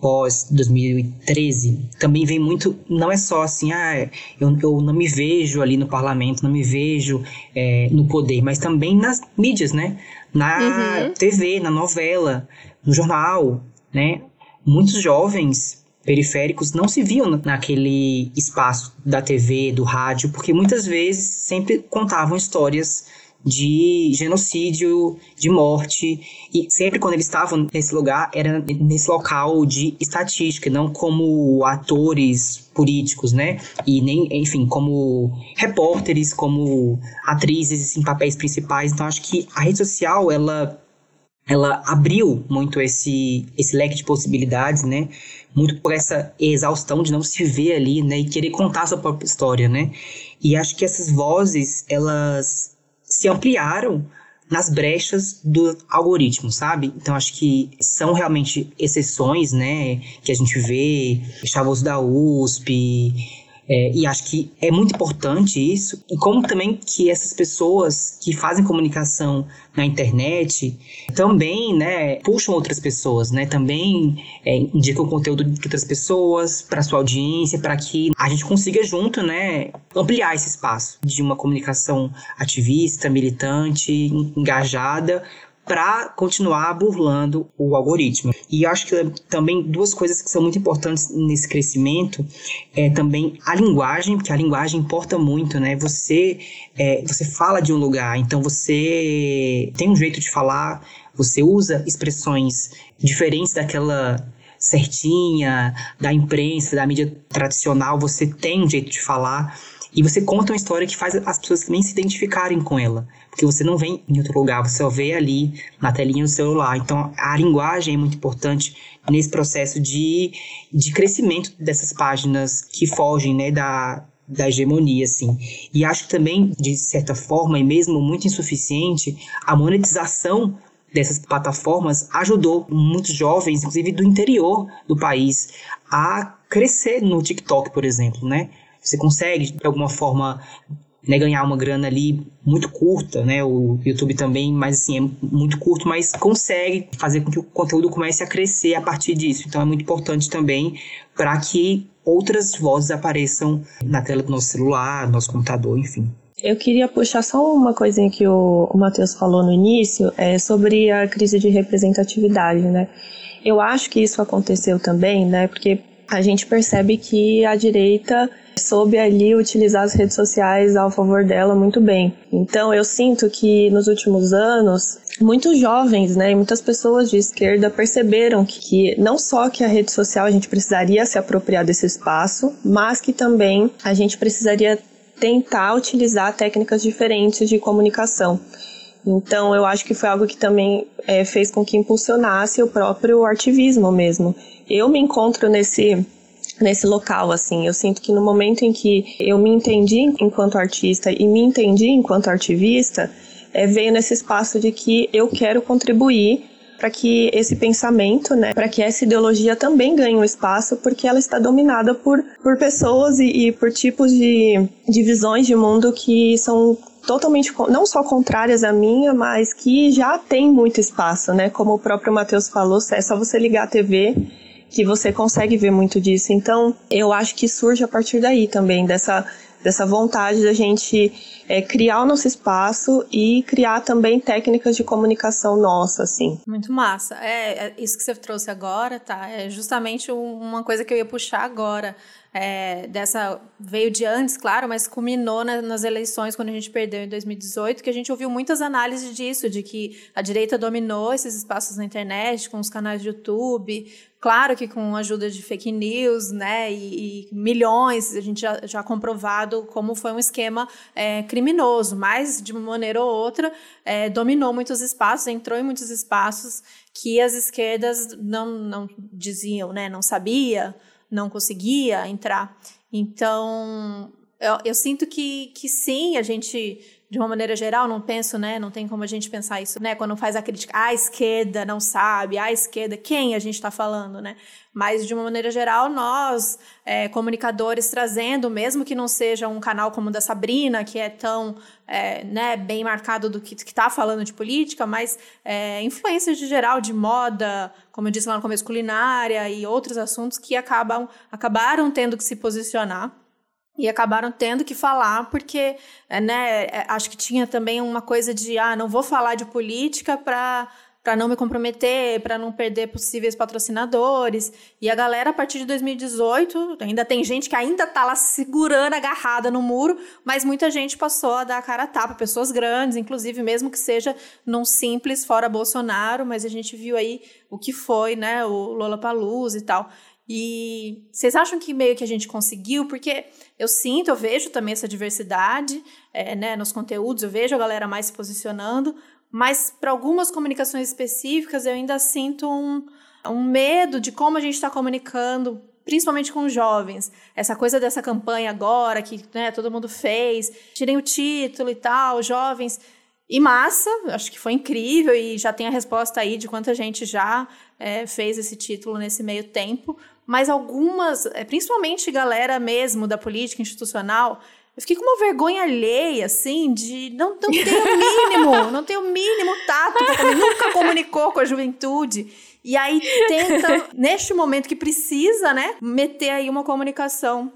pós 2013 também vem muito não é só assim ah eu, eu não me vejo ali no parlamento não me vejo é, no poder mas também nas mídias né na uhum. TV na novela no jornal né muitos jovens periféricos não se viam naquele espaço da TV, do rádio, porque muitas vezes sempre contavam histórias de genocídio, de morte, e sempre quando eles estavam nesse lugar, era nesse local de estatística, não como atores políticos, né? E nem, enfim, como repórteres, como atrizes em papéis principais. Então acho que a rede social, ela ela abriu muito esse, esse leque de possibilidades, né? muito por essa exaustão de não se ver ali, né, e querer contar a sua própria história, né? E acho que essas vozes, elas se ampliaram nas brechas do algoritmo, sabe? Então acho que são realmente exceções, né, que a gente vê, Chavos da USP, é, e acho que é muito importante isso, e como também que essas pessoas que fazem comunicação na internet também, né, puxam outras pessoas, né, também é, indicam conteúdo de outras pessoas para sua audiência, para que a gente consiga junto, né, ampliar esse espaço de uma comunicação ativista, militante, engajada, para continuar burlando o algoritmo. E acho que também duas coisas que são muito importantes nesse crescimento é também a linguagem, porque a linguagem importa muito, né? Você, é, você fala de um lugar, então você tem um jeito de falar, você usa expressões diferentes daquela certinha da imprensa, da mídia tradicional, você tem um jeito de falar. E você conta uma história que faz as pessoas também se identificarem com ela. Porque você não vem em outro lugar, você só vê ali na telinha do celular. Então a linguagem é muito importante nesse processo de, de crescimento dessas páginas que fogem né, da, da hegemonia, assim. E acho que também, de certa forma, e mesmo muito insuficiente, a monetização dessas plataformas ajudou muitos jovens, inclusive do interior do país, a crescer no TikTok, por exemplo, né? Você consegue, de alguma forma, né, ganhar uma grana ali muito curta, né? O YouTube também, mas assim, é muito curto, mas consegue fazer com que o conteúdo comece a crescer a partir disso. Então é muito importante também para que outras vozes apareçam na tela do nosso celular, do nosso computador, enfim. Eu queria puxar só uma coisinha que o, Matheus falou no início, é sobre a crise de representatividade, né? Eu acho que isso aconteceu também, né? Porque a gente percebe que a direita soube ali utilizar as redes sociais ao favor dela muito bem. Então eu sinto que nos últimos anos muitos jovens, né, e muitas pessoas de esquerda perceberam que, que, não só que a rede social a gente precisaria se apropriar desse espaço, mas que também a gente precisaria tentar utilizar técnicas diferentes de comunicação. Então eu acho que foi algo que também é, fez com que impulsionasse o próprio ativismo mesmo. Eu me encontro nesse nesse local, assim. Eu sinto que no momento em que eu me entendi enquanto artista e me entendi enquanto ativista, é, veio nesse espaço de que eu quero contribuir para que esse pensamento, né, para que essa ideologia também ganhe um espaço, porque ela está dominada por, por pessoas e, e por tipos de, de visões de mundo que são totalmente não só contrárias à minha, mas que já tem muito espaço, né? Como o próprio Matheus falou, é só você ligar a TV que você consegue ver muito disso. Então, eu acho que surge a partir daí também, dessa, dessa vontade da gente é, criar o nosso espaço e criar também técnicas de comunicação nossa, assim. Muito massa. É, é isso que você trouxe agora, tá? É justamente uma coisa que eu ia puxar agora é, dessa veio de antes, claro, mas culminou na, nas eleições quando a gente perdeu em 2018, que a gente ouviu muitas análises disso, de que a direita dominou esses espaços na internet, com os canais de YouTube, claro que com a ajuda de fake news, né, e, e milhões, a gente já, já comprovado como foi um esquema é, criminoso, mas de uma maneira ou outra é, dominou muitos espaços, entrou em muitos espaços que as esquerdas não, não diziam, né, não sabia, não conseguia entrar. Então, eu, eu, sinto que, que sim, a gente, de uma maneira geral, não penso, né? Não tem como a gente pensar isso, né? Quando faz a crítica, a esquerda não sabe, a esquerda, quem a gente está falando, né? Mas, de uma maneira geral, nós, é, comunicadores, trazendo, mesmo que não seja um canal como o da Sabrina, que é tão é, né, bem marcado do que está falando de política, mas é, influências de geral, de moda, como eu disse lá no começo, culinária e outros assuntos que acabam, acabaram tendo que se posicionar e acabaram tendo que falar porque né é, acho que tinha também uma coisa de ah não vou falar de política para para não me comprometer, para não perder possíveis patrocinadores. E a galera, a partir de 2018, ainda tem gente que ainda tá lá segurando, agarrada no muro, mas muita gente passou a dar a cara a tapa, pessoas grandes, inclusive, mesmo que seja num simples fora Bolsonaro, mas a gente viu aí o que foi, né, o Lola Palusa e tal. E vocês acham que meio que a gente conseguiu? Porque eu sinto, eu vejo também essa diversidade é, né, nos conteúdos, eu vejo a galera mais se posicionando, mas para algumas comunicações específicas eu ainda sinto um, um medo de como a gente está comunicando principalmente com os jovens. Essa coisa dessa campanha agora, que né, todo mundo fez, tirem o título e tal, jovens. E massa, acho que foi incrível e já tem a resposta aí de quanta gente já é, fez esse título nesse meio tempo. Mas algumas, é, principalmente galera mesmo da política institucional, eu fiquei com uma vergonha alheia, assim, de não, não ter o mínimo, não ter o mínimo tato, porque nunca comunicou com a juventude. E aí tenta, neste momento que precisa, né, meter aí uma comunicação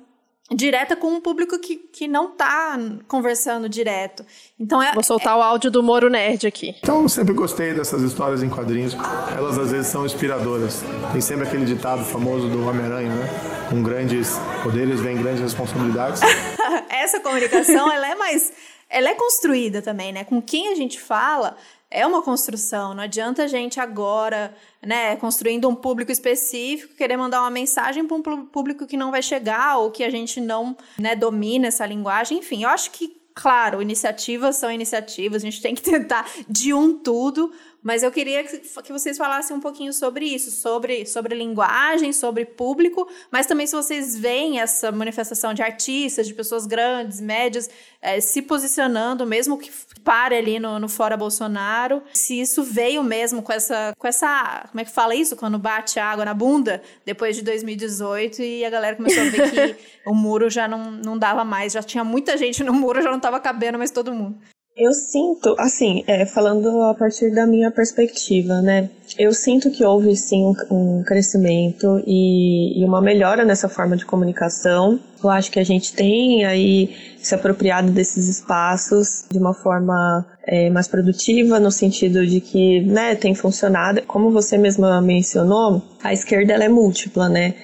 direta com um público que, que não tá conversando direto. Então é, Vou soltar é... o áudio do Moro Nerd aqui. Então eu sempre gostei dessas histórias em quadrinhos. Elas às vezes são inspiradoras. Tem sempre aquele ditado famoso do Homem-Aranha, né? Com grandes poderes vem grandes responsabilidades. Essa comunicação, ela é mais ela é construída também, né? Com quem a gente fala, é uma construção. Não adianta a gente agora, né, construindo um público específico, querer mandar uma mensagem para um público que não vai chegar ou que a gente não né, domina essa linguagem. Enfim, eu acho que, claro, iniciativas são iniciativas, a gente tem que tentar de um tudo, mas eu queria que vocês falassem um pouquinho sobre isso, sobre, sobre linguagem, sobre público, mas também se vocês veem essa manifestação de artistas, de pessoas grandes, médias, é, se posicionando, mesmo que pare ali no, no Fora Bolsonaro, se isso veio mesmo com essa, com essa. Como é que fala isso? Quando bate água na bunda, depois de 2018, e a galera começou a ver que o muro já não, não dava mais, já tinha muita gente no muro, já não estava cabendo mais todo mundo. Eu sinto, assim, é, falando a partir da minha perspectiva, né? Eu sinto que houve sim um, um crescimento e, e, uma melhora nessa forma de comunicação. Eu acho que a gente tem aí se apropriado desses espaços de uma forma é, mais produtiva, no sentido de que né, tem funcionado. Como você mesma mencionou, a esquerda ela é múltipla, né?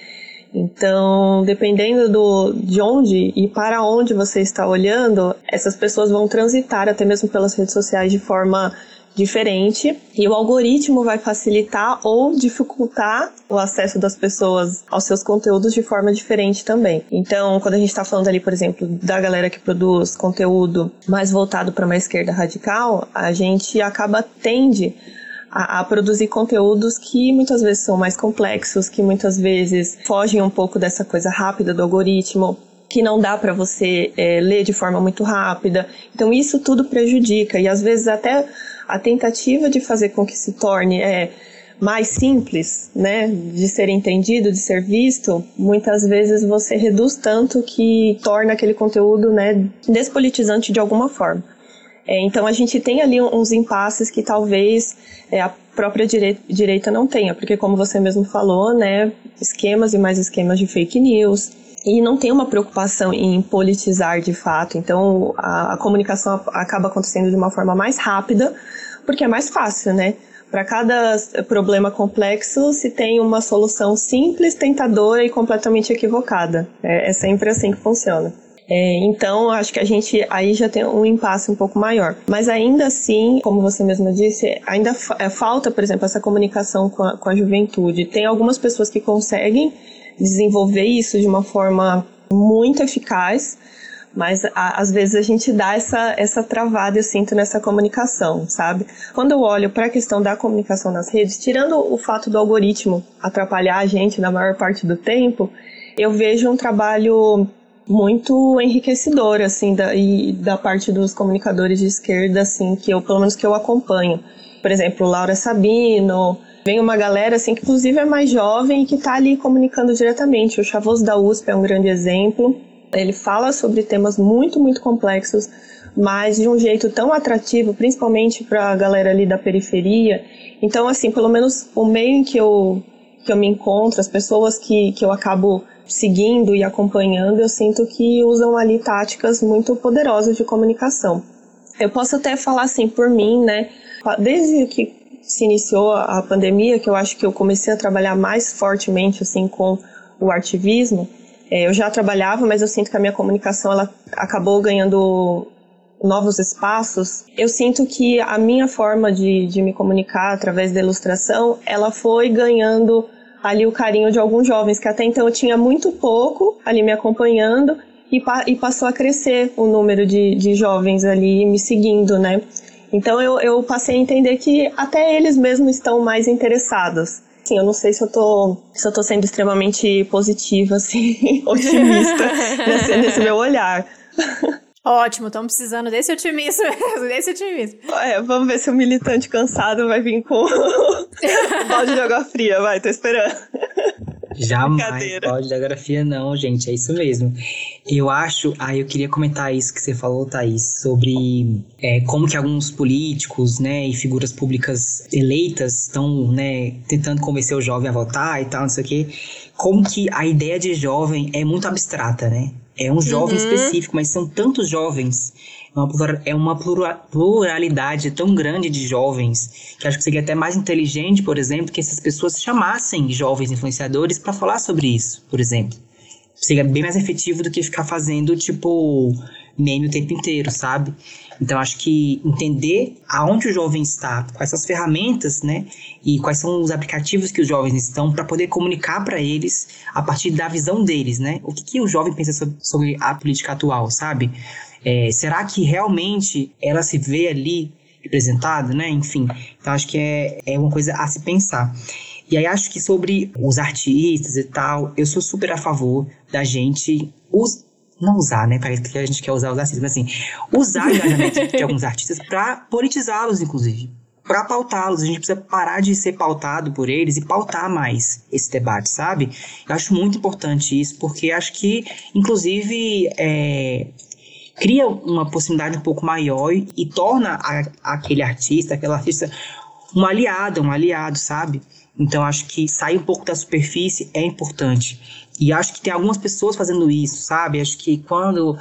Então, dependendo do, de onde e para onde você está olhando, essas pessoas vão transitar até mesmo pelas redes sociais de forma diferente e o algoritmo vai facilitar ou dificultar o acesso das pessoas aos seus conteúdos de forma diferente também. Então, quando a gente está falando ali, por exemplo, da galera que produz conteúdo mais voltado para uma esquerda radical, a gente acaba tende a, a, produzir conteúdos que muitas vezes são mais complexos, que muitas vezes fogem um pouco dessa coisa rápida do algoritmo, que não dá para você é, ler de forma muito rápida. Então isso tudo prejudica e às vezes até a tentativa de fazer com que se torne é, mais simples, né, de ser entendido, de ser visto, muitas vezes você reduz tanto que torna aquele conteúdo, né, despolitizante de alguma forma. É, então a gente tem ali uns impasses que talvez é, a própria direita, não tenha, porque como você mesmo falou, né, esquemas e mais esquemas de fake news, e não tem uma preocupação em politizar de fato. Então a, a, comunicação acaba acontecendo de uma forma mais rápida, porque é mais fácil, né? Para cada problema complexo se tem uma solução simples, tentadora e completamente equivocada. É, é sempre assim que funciona. É, então, acho que a gente aí já tem um impasse um pouco maior. Mas ainda assim, como você mesma disse, ainda fa é, falta, por exemplo, essa comunicação com a, com a juventude. Tem algumas pessoas que conseguem desenvolver isso de uma forma muito eficaz, mas a, às vezes a gente dá essa, essa travada, eu sinto, nessa comunicação, sabe? Quando eu olho para a questão da comunicação nas redes, tirando o fato do algoritmo atrapalhar a gente na maior parte do tempo, eu vejo um trabalho muito enriquecedor, assim, da, e da parte dos comunicadores de esquerda, assim, que eu, pelo menos que eu acompanho. Por exemplo, Laura Sabino, vem uma galera, assim, que inclusive é mais jovem e que está ali comunicando diretamente. O Chavoso da USP é um grande exemplo. Ele fala sobre temas muito, muito complexos, mas de um jeito tão atrativo, principalmente para a galera ali da periferia. Então, assim, pelo menos o meio em que eu, que eu me encontro, as pessoas que, que eu acabo seguindo e acompanhando, eu sinto que usam ali táticas muito poderosas de comunicação. Eu posso até falar assim por mim, né? Desde que se iniciou a pandemia, que eu acho que eu comecei a trabalhar mais fortemente assim com o ativismo, é, eu já trabalhava, mas eu sinto que a minha comunicação ela acabou ganhando novos espaços. Eu sinto que a minha forma de, de me comunicar através da ilustração, ela foi ganhando ali o carinho de alguns jovens, que até então eu tinha muito pouco ali me acompanhando e, pa e passou a crescer o número de, de jovens ali me seguindo, né? Então eu, eu passei a entender que até eles mesmos estão mais interessados. Sim, eu não sei se eu tô, se eu tô sendo extremamente positiva, assim, otimista nesse, nesse meu olhar. Ótimo, estamos precisando desse otimismo mesmo, desse otimismo. É, vamos ver se o militante cansado vai vir com o balde de água fria, vai, tô esperando. Jamais pode geografia não, gente, é isso mesmo. Eu acho, aí ah, eu queria comentar isso que você falou, Thaís, sobre é, como que alguns políticos, né, e figuras públicas eleitas estão, né, tentando convencer o jovem a votar e tal, não sei o quê. Como que a ideia de jovem é muito abstrata, né? É um jovem uhum. específico, mas são tantos jovens é uma pluralidade tão grande de jovens que acho que seria até mais inteligente, por exemplo, que essas pessoas chamassem jovens influenciadores para falar sobre isso, por exemplo. Seria bem mais efetivo do que ficar fazendo, tipo, meme o tempo inteiro, sabe? Então, acho que entender aonde o jovem está, quais são as ferramentas, né? E quais são os aplicativos que os jovens estão para poder comunicar para eles a partir da visão deles, né? O que, que o jovem pensa sobre, a política atual, sabe? É, será que realmente ela se vê ali representada, né? Enfim, então acho que é, é uma coisa a se pensar. E aí acho que sobre os artistas e tal, eu sou super a favor da gente us não usar, né? Parece que a gente quer usar os artistas, mas assim, usar o engajamento de alguns artistas para politizá-los, inclusive. Para pautá-los. A gente precisa parar de ser pautado por eles e pautar mais esse debate, sabe? Eu acho muito importante isso, porque acho que, inclusive, é, cria uma possibilidade um pouco maior e, e torna a, aquele artista, aquela artista, um aliado, um aliado, sabe? Então acho que sair um pouco da superfície é importante. E acho que tem algumas pessoas fazendo isso, sabe? Acho que quando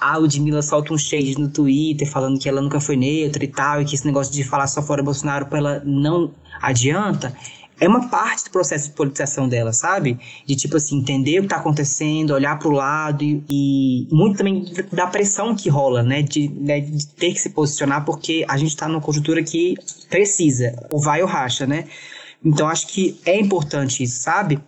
a Ludmilla solta um shade no Twitter falando que ela nunca foi neutra e tal, e que esse negócio de falar só fora Bolsonaro pra ela não adianta, é uma parte do processo de politização dela, sabe? De tipo assim, entender o que tá acontecendo, olhar pro lado e, e muito também da pressão que rola, né? De, né? de, ter que se posicionar porque a gente tá numa conjuntura que precisa, ou vai ou racha, né? Então acho que é importante isso, sabe?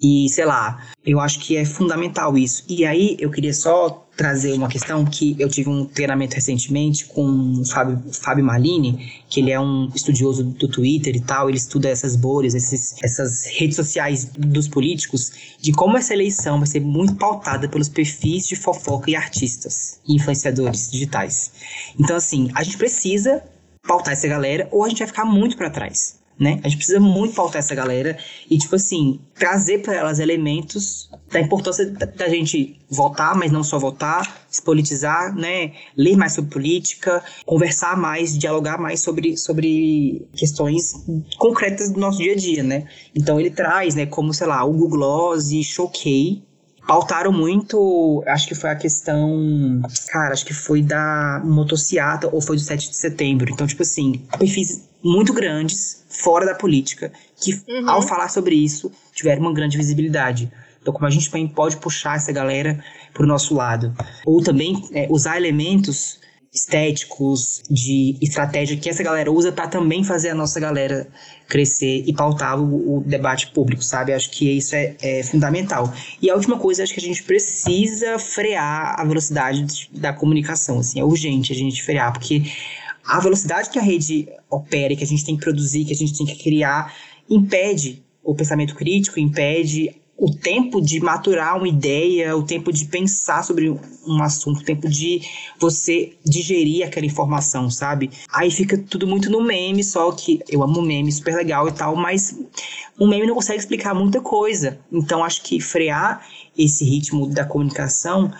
E sei lá, eu acho que é fundamental isso. E aí eu queria só trazer uma questão que eu tive um treinamento recentemente com o Fábio, Fábio Malini, que ele é um estudioso do Twitter e tal, ele estuda essas bolhas, esses, essas redes sociais dos políticos, de como essa eleição vai ser muito pautada pelos perfis de fofoca e artistas e influenciadores digitais. Então assim, a gente precisa pautar essa galera ou a gente vai ficar muito para trás né? A gente precisa muito pautar essa galera e, tipo assim, trazer para elas elementos da importância da gente votar, mas não só votar, se politizar, né? Ler mais sobre política, conversar mais, dialogar mais sobre, sobre questões concretas do nosso dia a dia, né? Então ele traz, né, como, sei lá, o Google Gloss e Choquei, pautaram muito, acho que foi a questão, cara, acho que foi da motociata ou foi do 7 de setembro. Então, tipo assim, perfis muito grandes fora da política que, uhum. ao falar sobre isso, tiveram uma grande visibilidade. Então, como a gente também pode puxar essa galera para o nosso lado. Ou também é, usar elementos estéticos, de estratégia que essa galera usa para também fazer a nossa galera crescer e pautar o, o debate público, sabe? Acho que isso é, é, fundamental. E a última coisa, acho que a gente precisa frear a velocidade da comunicação, assim, é urgente a gente frear, porque a velocidade que a rede opera, que a gente tem que produzir, que a gente tem que criar, impede o pensamento crítico, impede o tempo de maturar uma ideia, o tempo de pensar sobre um assunto, o tempo de você digerir aquela informação, sabe? Aí fica tudo muito no meme, só que eu amo meme, super legal e tal, mas um meme não consegue explicar muita coisa. Então acho que frear esse ritmo da comunicação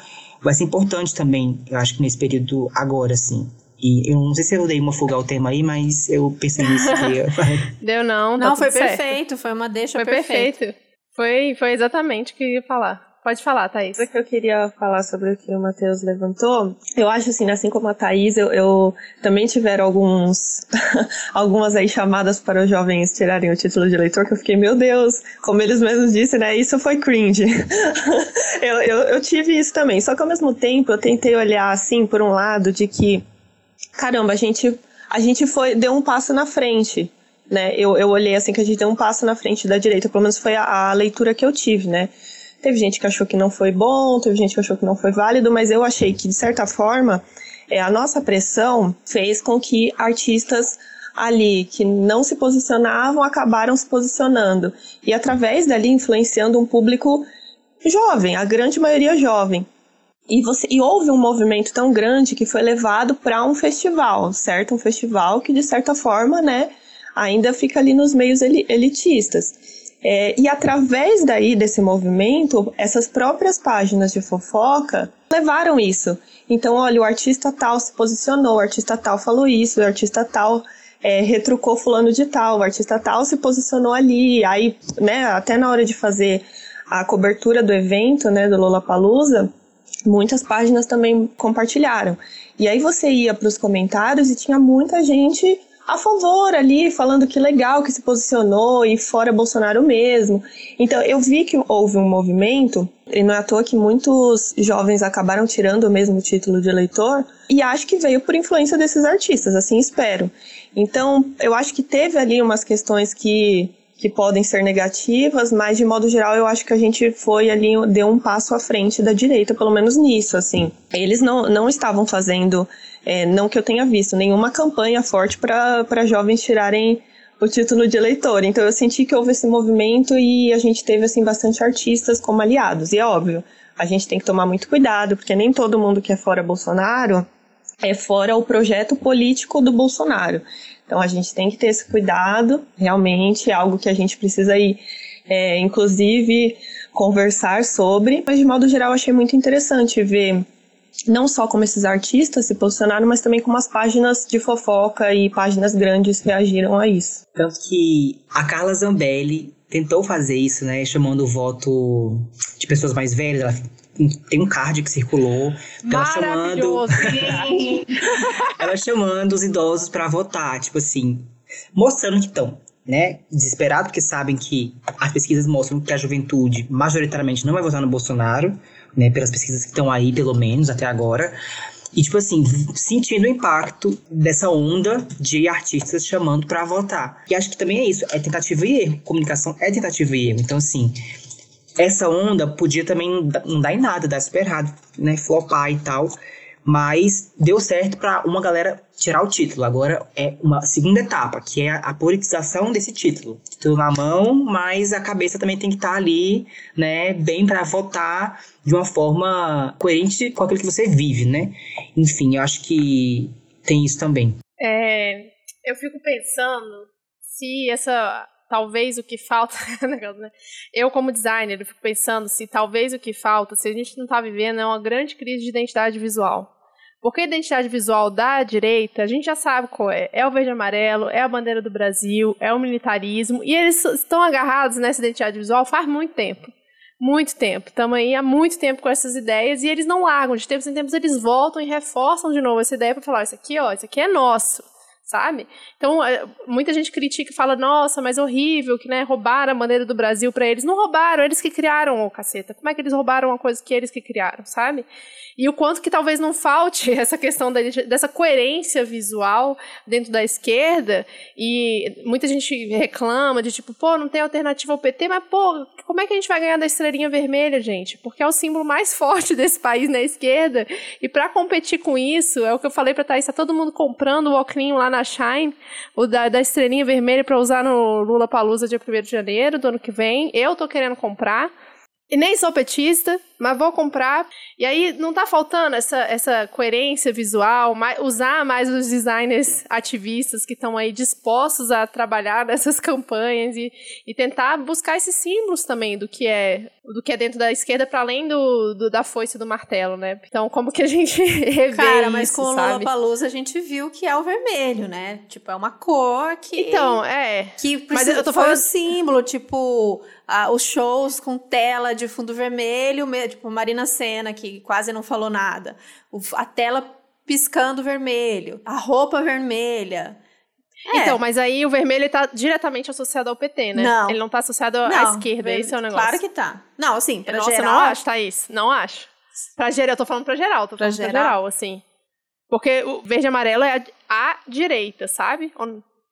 vai ser importante também, eu acho que nesse período agora, assim. E eu não sei se eu dei uma fuga ao tema aí, mas eu pensei nisso que Deu não, tá Não, foi perfeito, foi uma deixa foi perfeito. perfeito. Foi, foi exatamente o que eu ia falar. Pode falar, Thaís. O que eu queria falar sobre o que o Matheus levantou, eu acho assim, assim como a Thaís, eu, eu também tiveram alguns, algumas aí chamadas para os jovens tirarem o título de eleitor, que eu fiquei, meu Deus, como eles mesmos disseram, né, isso foi cringe. eu, eu, eu tive isso também, só que ao mesmo tempo eu tentei olhar assim, por um lado, de que, caramba, a gente, a gente foi, deu um passo na frente, né? Eu, eu olhei assim que a gente deu um passo na frente da direita, pelo menos foi a, a leitura que eu tive, né? Teve gente que achou que não foi bom, teve gente que achou que não foi válido, mas eu achei que, de certa forma, é, a nossa pressão fez com que artistas ali que não se posicionavam acabaram se posicionando e através dali influenciando um público jovem, a grande maioria jovem. E, você, e houve um movimento tão grande que foi levado para um festival, certo? Um festival que, de certa forma, né, ainda fica ali nos meios elitistas. É, e através daí desse movimento, essas próprias páginas de fofoca levaram isso. Então, olha, o artista tal se posicionou, o artista tal falou isso, o artista tal é, retrucou fulano de tal, o artista tal se posicionou ali. Aí, né, até na hora de fazer a cobertura do evento, né, do Lollapalooza, muitas páginas também compartilharam. E aí você ia para os comentários e tinha muita gente a favor ali, falando que legal que se posicionou e fora Bolsonaro mesmo. Então eu vi que houve um movimento, e não é à toa que muitos jovens acabaram tirando o mesmo título de eleitor, e acho que veio por influência desses artistas, assim espero. Então eu acho que teve ali umas questões que que podem ser negativas, mas de modo geral eu acho que a gente foi ali, deu um passo à frente da direita, pelo menos nisso, assim. Eles não, não estavam fazendo, é, não que eu tenha visto, nenhuma campanha forte para jovens tirarem o título de eleitor. Então eu senti que houve esse movimento e a gente teve, assim, bastante artistas como aliados. E é óbvio, a gente tem que tomar muito cuidado, porque nem todo mundo que é fora Bolsonaro é fora o projeto político do Bolsonaro. Então a gente tem que ter esse cuidado, realmente é algo que a gente precisa ir, é, inclusive, conversar sobre. Mas de modo geral, achei muito interessante ver não só como esses artistas se posicionaram, mas também como as páginas de fofoca e páginas grandes reagiram a isso. Tanto que a Carla Zambelli tentou fazer isso, né, chamando o voto de pessoas mais velhas, ela tem um card que circulou. Ela chamando. ela chamando os idosos para votar, tipo assim, mostrando que estão, né, desesperados, porque sabem que as pesquisas mostram que a juventude majoritariamente não vai votar no Bolsonaro, né, pelas pesquisas que estão aí, pelo menos até agora. E, tipo assim, sentindo o impacto dessa onda de artistas chamando para votar. E acho que também é isso, é tentativa e erro. Comunicação é tentativa e erro. Então, assim, essa onda podia também não dar em nada, dar super errado, né? Flopar e tal. Mas deu certo para uma galera tirar o título. Agora é uma segunda etapa, que é a politização desse título. Título na mão, mas a cabeça também tem que estar tá ali, né? Bem para votar de uma forma coerente com aquilo que você vive, né? Enfim, eu acho que tem isso também. É, eu fico pensando se essa talvez o que falta. Né? eu, como designer, fico pensando se talvez o que falta, se a gente não está vivendo, é uma grande crise de identidade visual. Porque a identidade visual da direita, a gente já sabe qual é. É o verde e amarelo, é a bandeira do Brasil, é o militarismo. E eles estão agarrados nessa identidade visual faz muito tempo. Muito tempo. Estamos aí há muito tempo com essas ideias e eles não largam. De tempos em tempos eles voltam e reforçam de novo essa ideia para falar: isso aqui, ó, isso aqui é nosso sabe? Então, é, muita gente critica e fala, nossa, mas horrível, que, né, roubaram a bandeira do Brasil para eles. Não roubaram, eles que criaram o caceta. Como é que eles roubaram uma coisa que eles que criaram, sabe? E o quanto que talvez não falte essa questão da, dessa coerência visual dentro da esquerda, e muita gente reclama de tipo, pô, não tem alternativa ao PT, mas pô, como é que a gente vai ganhar da estrelinha vermelha, gente? Porque é o símbolo mais forte desse país na esquerda, e para competir com isso, é o que eu falei pra Thaís, tá todo mundo comprando o óculos lá na Shine, o da, da estrelinha vermelha para usar no Lula Palusa dia 1 de janeiro do ano que vem, eu tô querendo comprar, e nem sou petista, mas vou comprar. E aí não tá faltando essa, essa coerência visual, mais, usar mais os designers ativistas que estão aí dispostos a trabalhar nessas campanhas e, e tentar buscar esses símbolos também do que é do que é dentro da esquerda para além do, do, da foice do martelo, né? Então, como que a gente revê Cara, mas isso, com o Lula Palusa a gente viu que é o vermelho, né? Tipo, é uma cor que Então, é. Que precisa, mas eu tô falando símbolo, tipo, ah, os shows com tela de fundo vermelho, tipo Marina Senna, que quase não falou nada. A tela piscando vermelho, a roupa vermelha. É. Então, mas aí o vermelho está diretamente associado ao PT, né? Não. Ele não está associado à não, esquerda, esse é o negócio. Claro que tá. Não, assim, pra Nossa, geral... não acho, Thaís. Não acho. Pra geral, eu tô falando pra geral, tô falando pra geral, pra geral assim. Porque o verde e amarelo é a, a direita, sabe?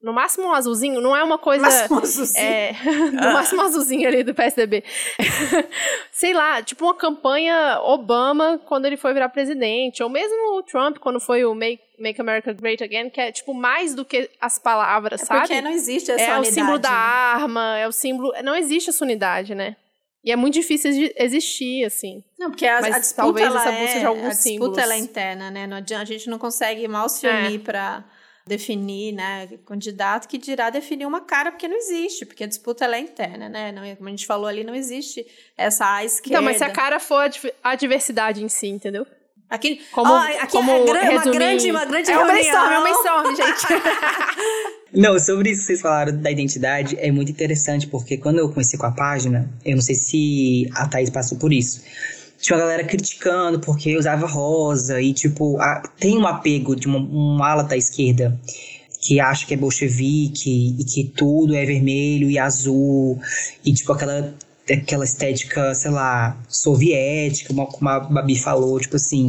No máximo um azulzinho, não é uma coisa. Máximo azulzinho. É, no máximo azulzinho ali do PSDB. Sei lá, tipo uma campanha Obama quando ele foi virar presidente, ou mesmo o Trump quando foi o Make, Make America Great Again, que é tipo mais do que as palavras, é sabe? Porque não existe essa é unidade. o símbolo da arma, é o símbolo. Não existe essa unidade, né? E é muito difícil de existir, assim. Não, porque a, Mas a disputa, talvez essa busca é, de alguns a disputa símbolos. ela é interna, né? Não adianta, a gente não consegue mal se unir É. pra definir, né, candidato que dirá definir uma cara, porque não existe, porque a disputa ela é interna, né? Não, como a gente falou ali, não existe essa à esquerda. Então, mas se a cara for a div- a diversidade em si, entendeu? Aqui, Como, ó, aqui como é gran- uma grande, uma grande É um reunião. brainstorm, é um brainstorm, gente. Não, sobre isso que vocês falaram da identidade, é muito interessante, porque quando eu comecei com a página, eu não sei se a Thaís passou por isso. Tinha uma galera criticando porque usava rosa e, tipo, a- tem um apego de uma, um ala da esquerda que acha que é bolchevique e que tudo é vermelho e azul e, tipo, aquela, aquela estética, sei lá, soviética, como a Babi falou, tipo assim.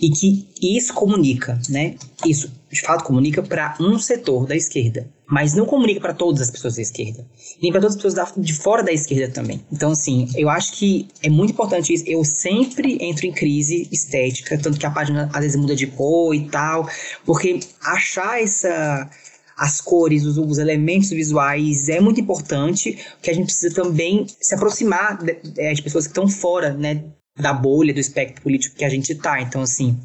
E que isso comunica, né? Isso, de fato, comunica para um setor da esquerda, mas não comunica para todas as pessoas da esquerda, nem para todas as pessoas da- de fora da esquerda também. Então, assim, eu acho que é muito importante isso. Eu sempre entro em crise estética, tanto que a página às vezes muda de cor e tal, porque achar essa as cores, os, os elementos visuais é muito importante, que a gente precisa também se aproximar de, é, de pessoas que estão fora, né, da bolha do espectro político que a gente tá. Então, assim,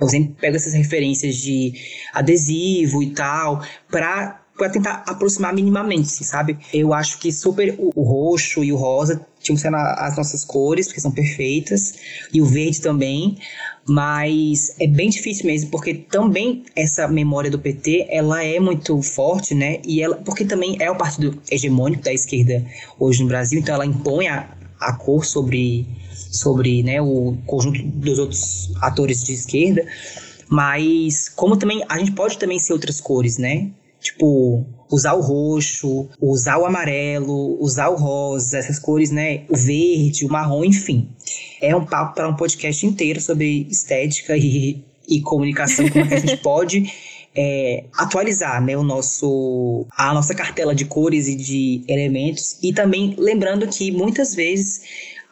eu sempre pego essas referências de adesivo e tal, pra, pra tentar aproximar minimamente, assim, sabe? Eu acho que super o, o roxo e o rosa tinham que ser as nossas cores, porque são perfeitas, e o verde também, mas é bem difícil mesmo, porque também essa memória do PT, ela é muito forte, né? E ela, porque também é o partido hegemônico da esquerda hoje no Brasil, então ela impõe a, a cor sobre, sobre né, o conjunto dos outros atores de esquerda, mas como também a gente pode também ser outras cores, né? Tipo, usar o roxo, usar o amarelo, usar o rosa, essas cores, né? O verde, o marrom, enfim. É um papo para um podcast inteiro sobre estética e, e comunicação, como é que a gente pode é, atualizar né, o nosso, a nossa cartela de cores e de elementos. E também lembrando que muitas vezes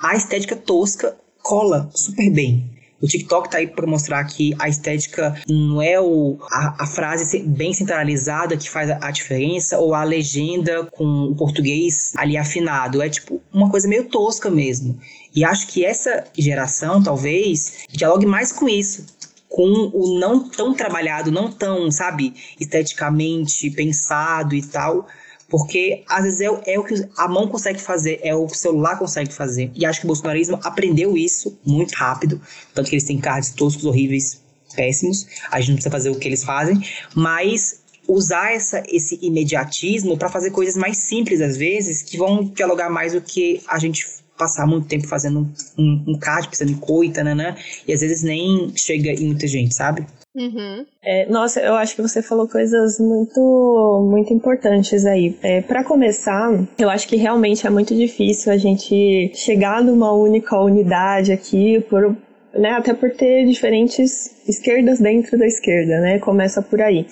a estética tosca cola super bem. O TikTok tá aí para mostrar que a estética não é o, a, a frase bem centralizada que faz a, a diferença, ou a legenda com o português ali afinado. É tipo uma coisa meio tosca mesmo. E acho que essa geração, talvez, dialogue mais com isso com o não tão trabalhado, não tão, sabe, esteticamente pensado e tal. Porque às vezes é, é o que a mão consegue fazer, é o que o celular consegue fazer. E acho que o bolsonarismo aprendeu isso muito rápido. Tanto que eles têm cards toscos, horríveis, péssimos. A gente não precisa fazer o que eles fazem. Mas usar essa, esse imediatismo para fazer coisas mais simples às vezes, que vão dialogar mais do que a gente passar muito tempo fazendo um, um card, pensando em cor e tananã, e às vezes nem chega em muita gente, sabe? Uhum. É, nossa, eu acho que você falou coisas muito, muito importantes aí. É, para começar, eu acho que realmente é muito difícil a gente chegar numa única unidade aqui, por, né, até por ter diferentes esquerdas dentro da esquerda, né? Começa por aí.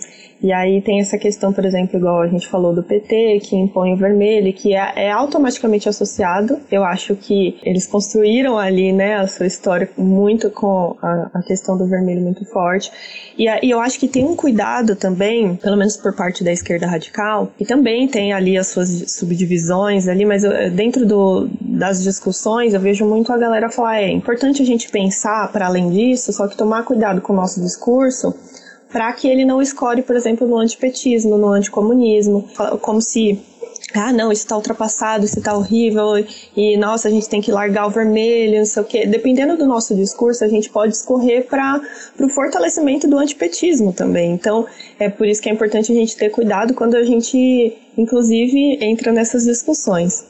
E aí tem essa questão, por exemplo, igual a gente falou do PT, que impõe o vermelho, que é, é automaticamente associado. Eu acho que eles construíram ali, né, a sua história muito com a, a questão do vermelho muito forte. E, a- e eu acho que tem um cuidado também, pelo menos por parte da esquerda radical, e também tem ali as suas subdivisões ali, mas eu- dentro do, das discussões eu vejo muito a galera falar, é importante a gente pensar para além disso, só que tomar cuidado com o nosso discurso, para que ele não escore, por exemplo, no antipetismo, no anticomunismo, como se ah, não, isso está ultrapassado, isso está horrível, e nossa, a gente tem que largar o vermelho, não sei o quê. Dependendo do nosso discurso, a gente pode escorrer para o fortalecimento do antipetismo também. Então, é por isso que é importante a gente ter cuidado quando a gente, inclusive, entra nessas discussões.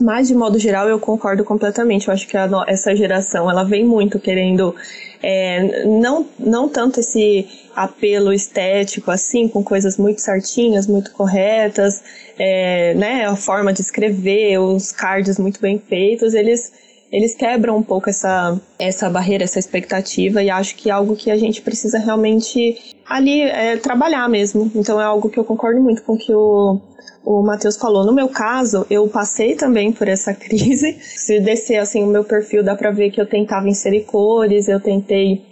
Mas, de modo geral, eu concordo completamente. Eu acho que a essa geração, ela vem muito querendo, é, não, não tanto esse apelo estético, assim, com coisas muito certinhas, muito corretas, é, né, a forma de escrever, os cards muito bem feitos, eles eles quebram um pouco essa, essa barreira, essa expectativa, e acho que é algo que a gente precisa realmente ali é, trabalhar mesmo. Então é algo que eu concordo muito com o que o, o Matheus falou. No meu caso, eu passei também por essa crise. Se descer assim o meu perfil, dá pra ver que eu tentava inserir cores, eu tentei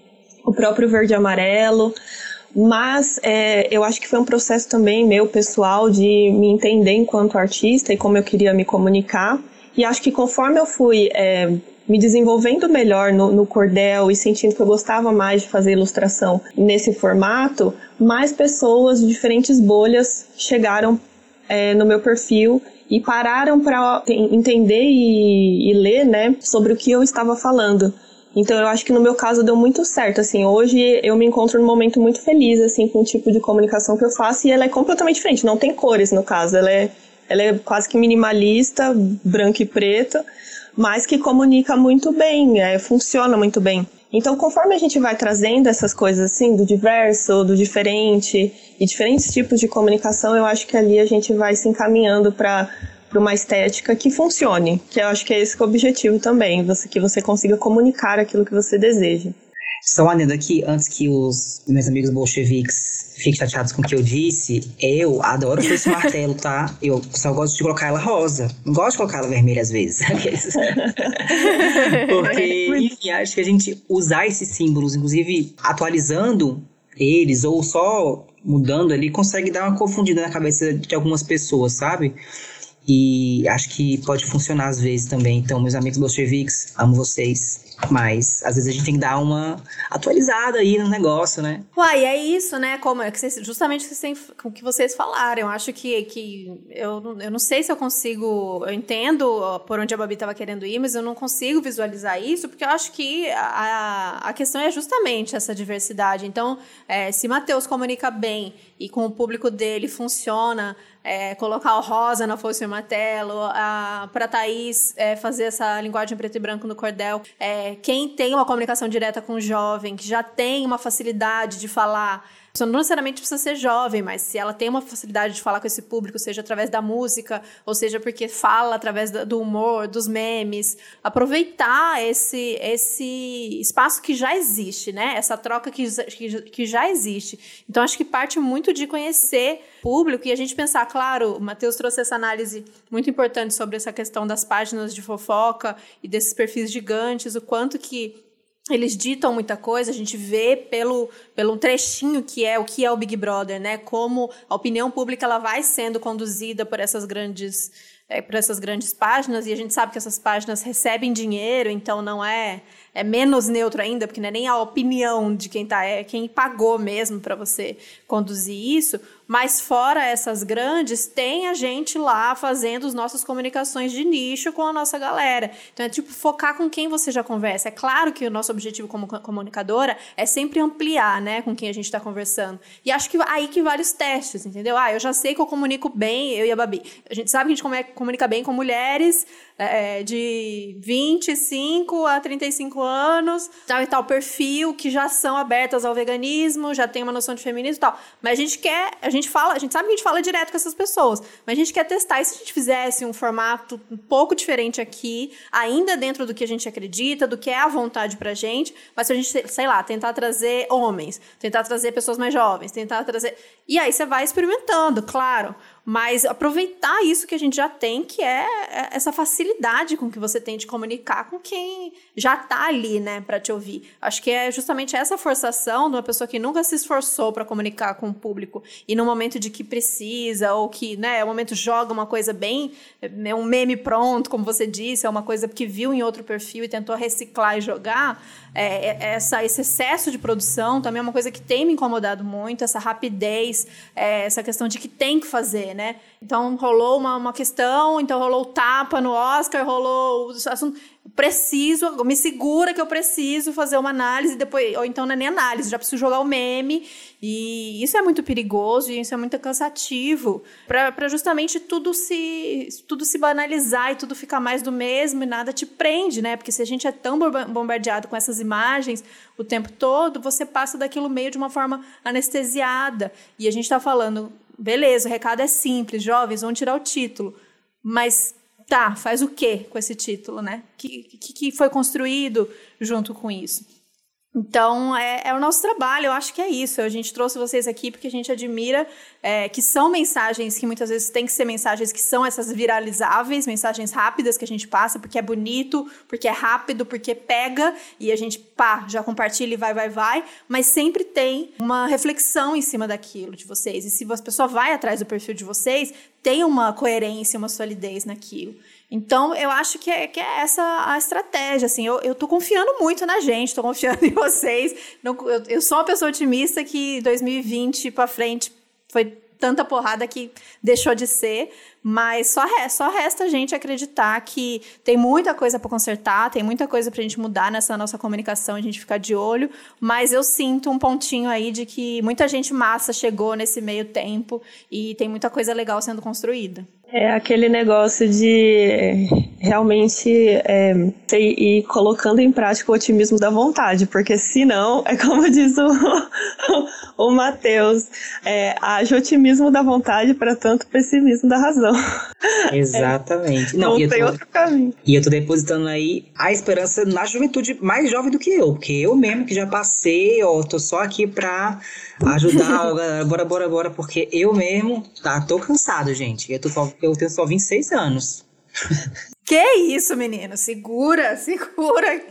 o próprio verde e amarelo. Mas é, eu acho que foi um processo também meu pessoal de me entender enquanto artista e como eu queria me comunicar. E acho que conforme eu fui é, me desenvolvendo melhor no, no, cordel e sentindo que eu gostava mais de fazer ilustração nesse formato, mais pessoas de diferentes bolhas chegaram é, no meu perfil e pararam para entender e, e ler né, sobre o que eu estava falando. Então eu acho que no meu caso deu muito certo, assim, hoje eu me encontro num momento muito feliz, assim, com o tipo de comunicação que eu faço e ela é completamente diferente, não tem cores no caso, ela é, ela é quase que minimalista, branco e preto, mas que comunica muito bem, é, funciona muito bem. Então, conforme a gente vai trazendo essas coisas assim, do diverso, do diferente e diferentes tipos de comunicação, eu acho que ali a gente vai se encaminhando para para uma estética que funcione, que eu acho que é esse que é o objetivo também, você, que você consiga comunicar aquilo que você deseja. Só um adendo aqui, antes que os meus amigos bolcheviques fiquem chateados com o que eu disse, eu adoro esse martelo, tá? Eu só gosto de colocar ela rosa. Não gosto de colocar ela vermelha às vezes. Porque, enfim, acho que a gente usar esses símbolos, inclusive atualizando eles, ou só mudando ali, consegue dar uma confundida na cabeça de algumas pessoas, sabe? E acho que pode funcionar às vezes também. Então, meus amigos bolcheviques, amo vocês. Mas às vezes a gente tem que dar uma atualizada aí no negócio, né? Uai, é isso, né? Como é que vocês, justamente o que vocês falaram. Eu acho que, que eu, eu não sei se eu consigo. Eu entendo por onde a Babi estava querendo ir, mas eu não consigo visualizar isso, porque eu acho que a, a questão é justamente essa diversidade. Então, é, se Matheus comunica bem e com o público dele funciona é, colocar o rosa na foice e martelo, para Thaís é, fazer essa linguagem preto e branco no cordel. É, quem tem uma comunicação direta com o jovem, que já tem uma facilidade de falar não necessariamente precisa ser jovem, mas se ela tem uma facilidade de falar com esse público, seja através da música, ou seja porque fala através do humor, dos memes, aproveitar esse, esse espaço que já existe, né? Essa troca que, que, que já existe. Então, acho que parte muito de conhecer público e a gente pensar, claro, o Matheus trouxe essa análise muito importante sobre essa questão das páginas de fofoca e desses perfis gigantes, o quanto que eles ditam muita coisa, a gente vê pelo, pelo trechinho que é o que é o Big Brother, né? Como a opinião pública ela vai sendo conduzida por essas grandes é, por essas grandes páginas e a gente sabe que essas páginas recebem dinheiro, então não é é menos neutro ainda, porque não é nem a opinião de quem tá, é quem pagou mesmo para você conduzir isso. Mas fora essas grandes, tem a gente lá fazendo as nossas comunicações de nicho com a nossa galera. Então é tipo focar com quem você já conversa. É claro que o nosso objetivo como comunicadora é sempre ampliar, né, com quem a gente está conversando. E acho que aí que vários testes, entendeu? Ah, eu já sei que eu comunico bem, eu e a Babi. A gente sabe que a gente comunica bem com mulheres é, de 25 a 35 anos, tal e tal perfil, que já são abertas ao veganismo, já tem uma noção de feminismo e tal. Mas a gente quer, a gente fala, a gente sabe que a gente fala direto com essas pessoas, mas a gente quer testar. E se a gente fizesse um formato um pouco diferente aqui, ainda dentro do que a gente acredita, do que é a vontade pra gente, mas se a gente, sei lá, tentar trazer homens, tentar trazer pessoas mais jovens, tentar trazer. E aí você vai experimentando, claro. Mas aproveitar isso que a gente já tem, que é, é essa facilidade com que você tem de comunicar com quem já está ali, né, para te ouvir. Acho que é justamente essa forçação de uma pessoa que nunca se esforçou para comunicar com o público e no momento de que precisa ou que, né, é o momento joga uma coisa bem, é um meme pronto, como você disse, é uma coisa que viu em outro perfil e tentou reciclar e jogar. É, é, essa, esse excesso de produção também é uma coisa que tem me incomodado muito, essa rapidez, é, essa questão de que tem que fazer, né? Então rolou uma, uma questão, então rolou o tapa no Oscar, rolou o assunto preciso, me segura que eu preciso fazer uma análise depois, ou então não é nem análise, já preciso jogar o meme. E isso é muito perigoso e isso é muito cansativo para justamente tudo se tudo se banalizar e tudo ficar mais do mesmo e nada te prende, né? Porque se a gente é tão bombardeado com essas imagens o tempo todo, você passa daquilo meio de uma forma anestesiada. E a gente está falando, beleza, o recado é simples, jovens vão tirar o título, mas tá, faz o quê com esse título, né? O que, que, que foi construído junto com isso? Então, é, é, o nosso trabalho, eu acho que é isso. A gente trouxe vocês aqui porque a gente admira é, que são mensagens que muitas vezes tem que ser mensagens que são essas viralizáveis, mensagens rápidas que a gente passa, porque é bonito, porque é rápido, porque pega e a gente, pá, já compartilha e vai, vai, vai. Mas sempre tem uma reflexão em cima daquilo de vocês. E se a pessoa vai atrás do perfil de vocês, tem uma coerência, uma solidez naquilo. Então, eu acho que é, que é essa a estratégia, assim, eu, eu tô confiando muito na gente, tô confiando em vocês, não, eu, eu sou uma pessoa otimista que 2020 para frente foi tanta porrada que deixou de ser, mas só, só resta a gente acreditar que tem muita coisa para consertar, tem muita coisa para a gente mudar nessa nossa comunicação, a gente ficar de olho, mas eu sinto um pontinho aí de que muita gente massa chegou nesse meio tempo e tem muita coisa legal sendo construída. É aquele negócio de realmente é, ir colocando em prática o otimismo da vontade, porque senão, é como diz o, o Matheus, é, haja otimismo da vontade para tanto pessimismo da razão. Exatamente. É, não, não tem tô, outro caminho. E eu tô depositando aí a esperança na juventude mais jovem do que eu, porque eu mesmo que já passei, ó, tô só aqui pra ajudar, galera, bora, bora, bora, porque eu mesmo, tá, tô cansado, gente. Eu, tô só, eu tenho só 26 anos. Que isso, menino? Segura, segura.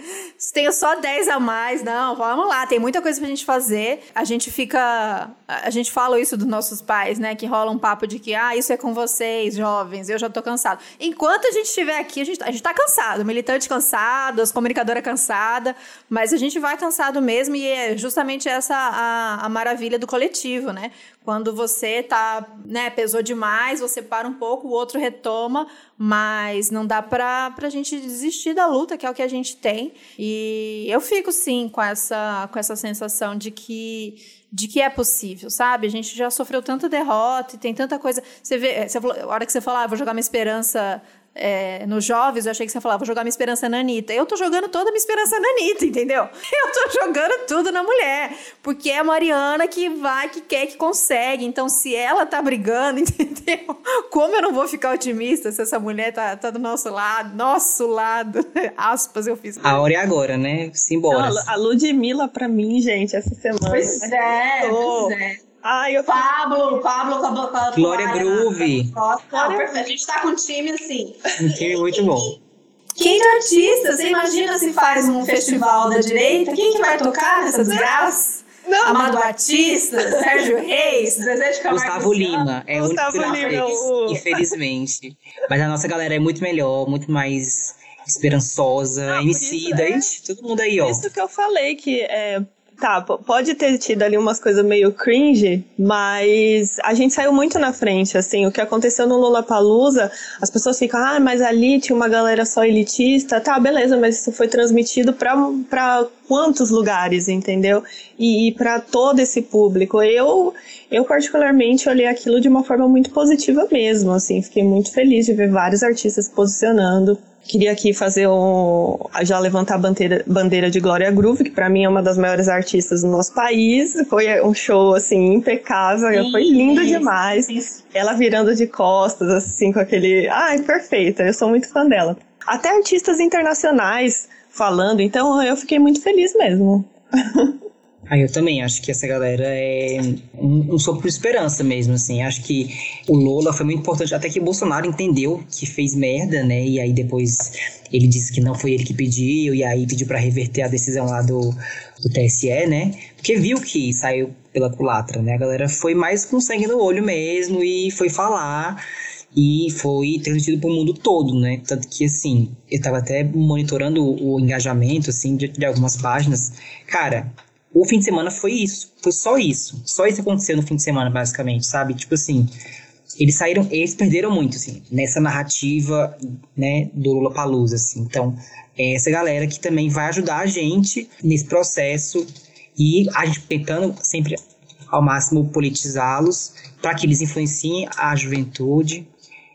Tenho só 10 a mais. Não, vamos lá. Tem muita coisa pra gente fazer. A gente fica. A gente fala isso dos nossos pais, né? Que rola um papo de que, ah, isso é com vocês, jovens, eu já tô cansado. Enquanto a gente estiver aqui, a gente, a gente tá cansado. Militante cansado, as comunicadoras cansada. Mas a gente vai cansado mesmo e é justamente essa a, a maravilha do coletivo, né? Quando você tá, né, pesou demais, você para um pouco, o outro retoma, mas não dá pra, pra gente desistir da luta, que é o que a gente tem. E eu fico, sim, com essa, com essa sensação de que de que é possível, sabe? A gente já sofreu tanta derrota e tem tanta coisa. Você vê, você falou, a hora que você falou, ah, vou jogar minha esperança é, nos jovens, eu achei que você falava, vou jogar minha esperança na Anitta. Eu tô jogando toda a minha esperança na Anitta, entendeu? Eu tô jogando tudo na mulher. Porque é a Mariana que vai, que quer, que consegue. Então, se ela tá brigando, entendeu? Como eu não vou ficar otimista se essa mulher tá, tá do nosso lado, nosso lado, aspas, eu fiz. A hora é agora, né? Simbora. a Ludmilla, pra mim, gente, essa semana. Pois é, pois é. Ai, eu Pablo, Pablo com a, com a Glória Groove. Nossa, perfeito. A gente tá com um time assim. Um time muito bom. Quem de artista? Você imagina se faz um festival da direita? Quem que vai tocar nessa desgraça? Não. Amado Batista, Sérgio Reis, Zezé de Camargo Gustavo Lima. É Gustavo único Lima, o... infelizmente. Mas a nossa galera é muito melhor, muito mais esperançosa, emicida, é, todo mundo aí, ó. Isso que eu falei, que é, Tá, pode ter tido ali umas coisas meio cringe, mas a gente saiu muito na frente, assim, o que aconteceu no Lollapalooza, as pessoas ficam, ah, mas ali tinha uma galera só elitista, tá, beleza, mas isso foi transmitido para quantos lugares, entendeu? E, e para todo esse público. Eu, eu particularmente olhei aquilo de uma forma muito positiva mesmo, assim, fiquei muito feliz de ver vários artistas se posicionando Queria aqui fazer um. já levantar a bandeira, bandeira de Glória Groove, que para mim é uma das maiores artistas do nosso país. Foi um show, assim, impecável. Sim, foi lindo demais. Ela virando de costas, assim, com aquele. Ai, perfeita. Eu sou muito fã dela. Até artistas internacionais falando, então eu fiquei muito feliz mesmo. Ah, eu também acho que essa galera é um, um sopro de esperança mesmo, assim. Acho que o Lola foi muito importante, até que o Bolsonaro entendeu que fez merda, né? E aí depois ele disse que não foi ele que pediu, e aí pediu para reverter a decisão lá do, do TSE, né? Porque viu que saiu pela culatra, né? A galera foi mais com sangue no olho mesmo e foi falar e foi transmitido para o mundo todo, né? Tanto que, assim, eu estava até monitorando o, o engajamento, assim, de, de, algumas páginas. Cara, o fim de semana foi isso. Foi só isso. Só isso aconteceu no fim de semana, basicamente, sabe? Tipo assim, eles saíram, eles perderam muito, assim, nessa narrativa, né, do Lula Palusa, assim. Então, é essa galera que também vai ajudar a gente nesse processo e a gente tentando sempre ao máximo politizá-los para que eles influenciem a juventude.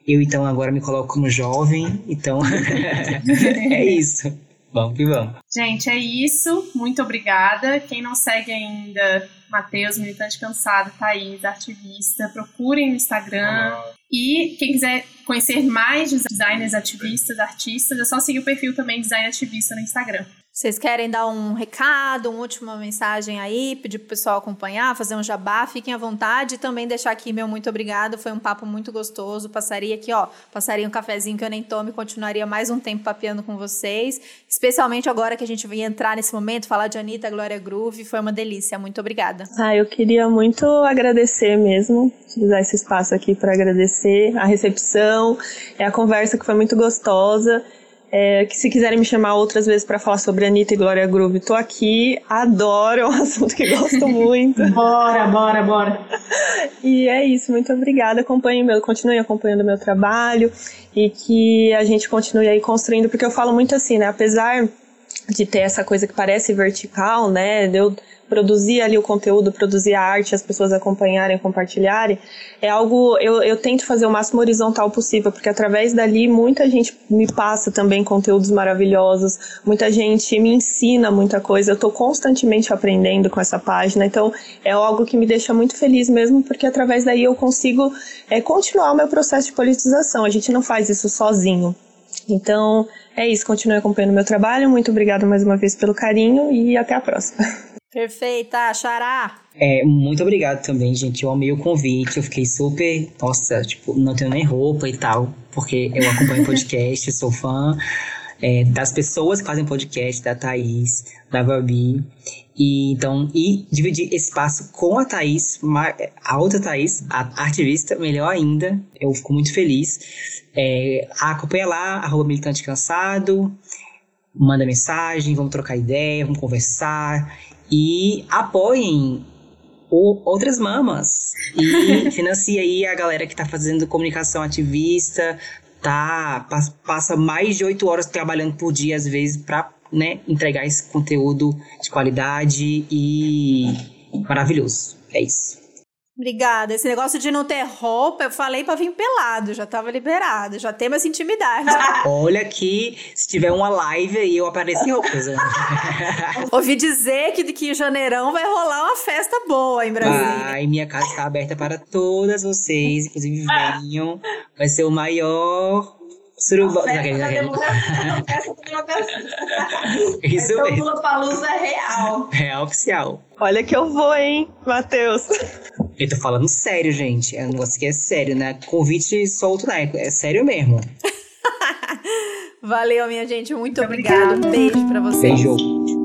Eu então agora me coloco como jovem, então é isso. Vamos que vamos. Gente, é isso. Muito obrigada. Quem não segue ainda, Matheus, militante cansado, Thaís, ativista, procurem no Instagram. E quem quiser conhecer mais designers ativistas, artistas, é só seguir o perfil também Design Ativista no Instagram. Vocês querem dar um recado, uma última mensagem aí, pedir pro pessoal acompanhar, fazer um jabá, fiquem à vontade. E também deixar aqui meu muito obrigado, foi um papo muito gostoso, passaria aqui, ó, passaria um cafezinho que eu nem tomo e continuaria mais um tempo papeando com vocês, especialmente agora que a gente vai entrar nesse momento, falar de Anitta, Glória Groove, foi uma delícia, muito obrigada. Ah, eu queria muito agradecer mesmo, utilizar esse espaço aqui para agradecer a recepção, é a conversa que foi muito gostosa, é, que se quiserem me chamar outras vezes para falar sobre Anitta e Glória Groove, tô aqui, adoro, é um assunto que gosto muito. bora, bora, bora. E é isso, muito obrigada. Acompanhem meu, continuem acompanhando o meu trabalho e que a gente continue aí construindo, porque eu falo muito assim, né? Apesar de ter essa coisa que parece vertical, né? Eu produzir ali o conteúdo, produzir a arte, as pessoas acompanharem, compartilharem, é algo, eu, eu tento fazer o máximo horizontal possível, porque através dali muita gente me passa também conteúdos maravilhosos, muita gente me ensina muita coisa, eu estou constantemente aprendendo com essa página, então é algo que me deixa muito feliz mesmo, porque através daí eu consigo é, continuar o meu processo de politização, a gente não faz isso sozinho. Então, é isso, continue acompanhando meu trabalho. Muito obrigada mais uma vez pelo carinho e até a próxima. Perfeita, Xará! É, muito obrigado também, gente. Eu amei o convite. Eu fiquei super. Nossa, tipo, não tenho nem roupa e tal, porque eu acompanho podcast, sou fã é, das pessoas que fazem podcast, da Thaís, da Babi. E então, e dividir espaço com a Thaís, a outra Thaís, a ativista, melhor ainda. Eu fico muito feliz. É, acompanha lá, arroba militante cansado. Manda mensagem, vamos trocar ideia, vamos conversar e apoiem Outras Mamas e financia aí a galera que está fazendo comunicação ativista, tá passa mais de oito horas trabalhando por dia às vezes para né, entregar esse conteúdo de qualidade e maravilhoso. É isso. Obrigada. Esse negócio de não ter roupa, eu falei para vir pelado, já tava liberado, já tem mais intimidade. Olha que se tiver uma live aí, eu apareço em roupas. Né? Ouvi dizer que, que em janeirão vai rolar uma festa boa em Brasília. Ai, minha casa está aberta para todas vocês, inclusive venham. Vai ser o maior Suruba. Festa democracia. Isso mesmo. Lula Palusa real. Real oficial. Olha que eu vou, hein, Matheus. Eu tô falando sério, gente. É um negócio que é sério, né? Convite solto, né? É sério mesmo. Valeu, minha gente. Muito obrigada. Um beijo pra vocês. Beijo.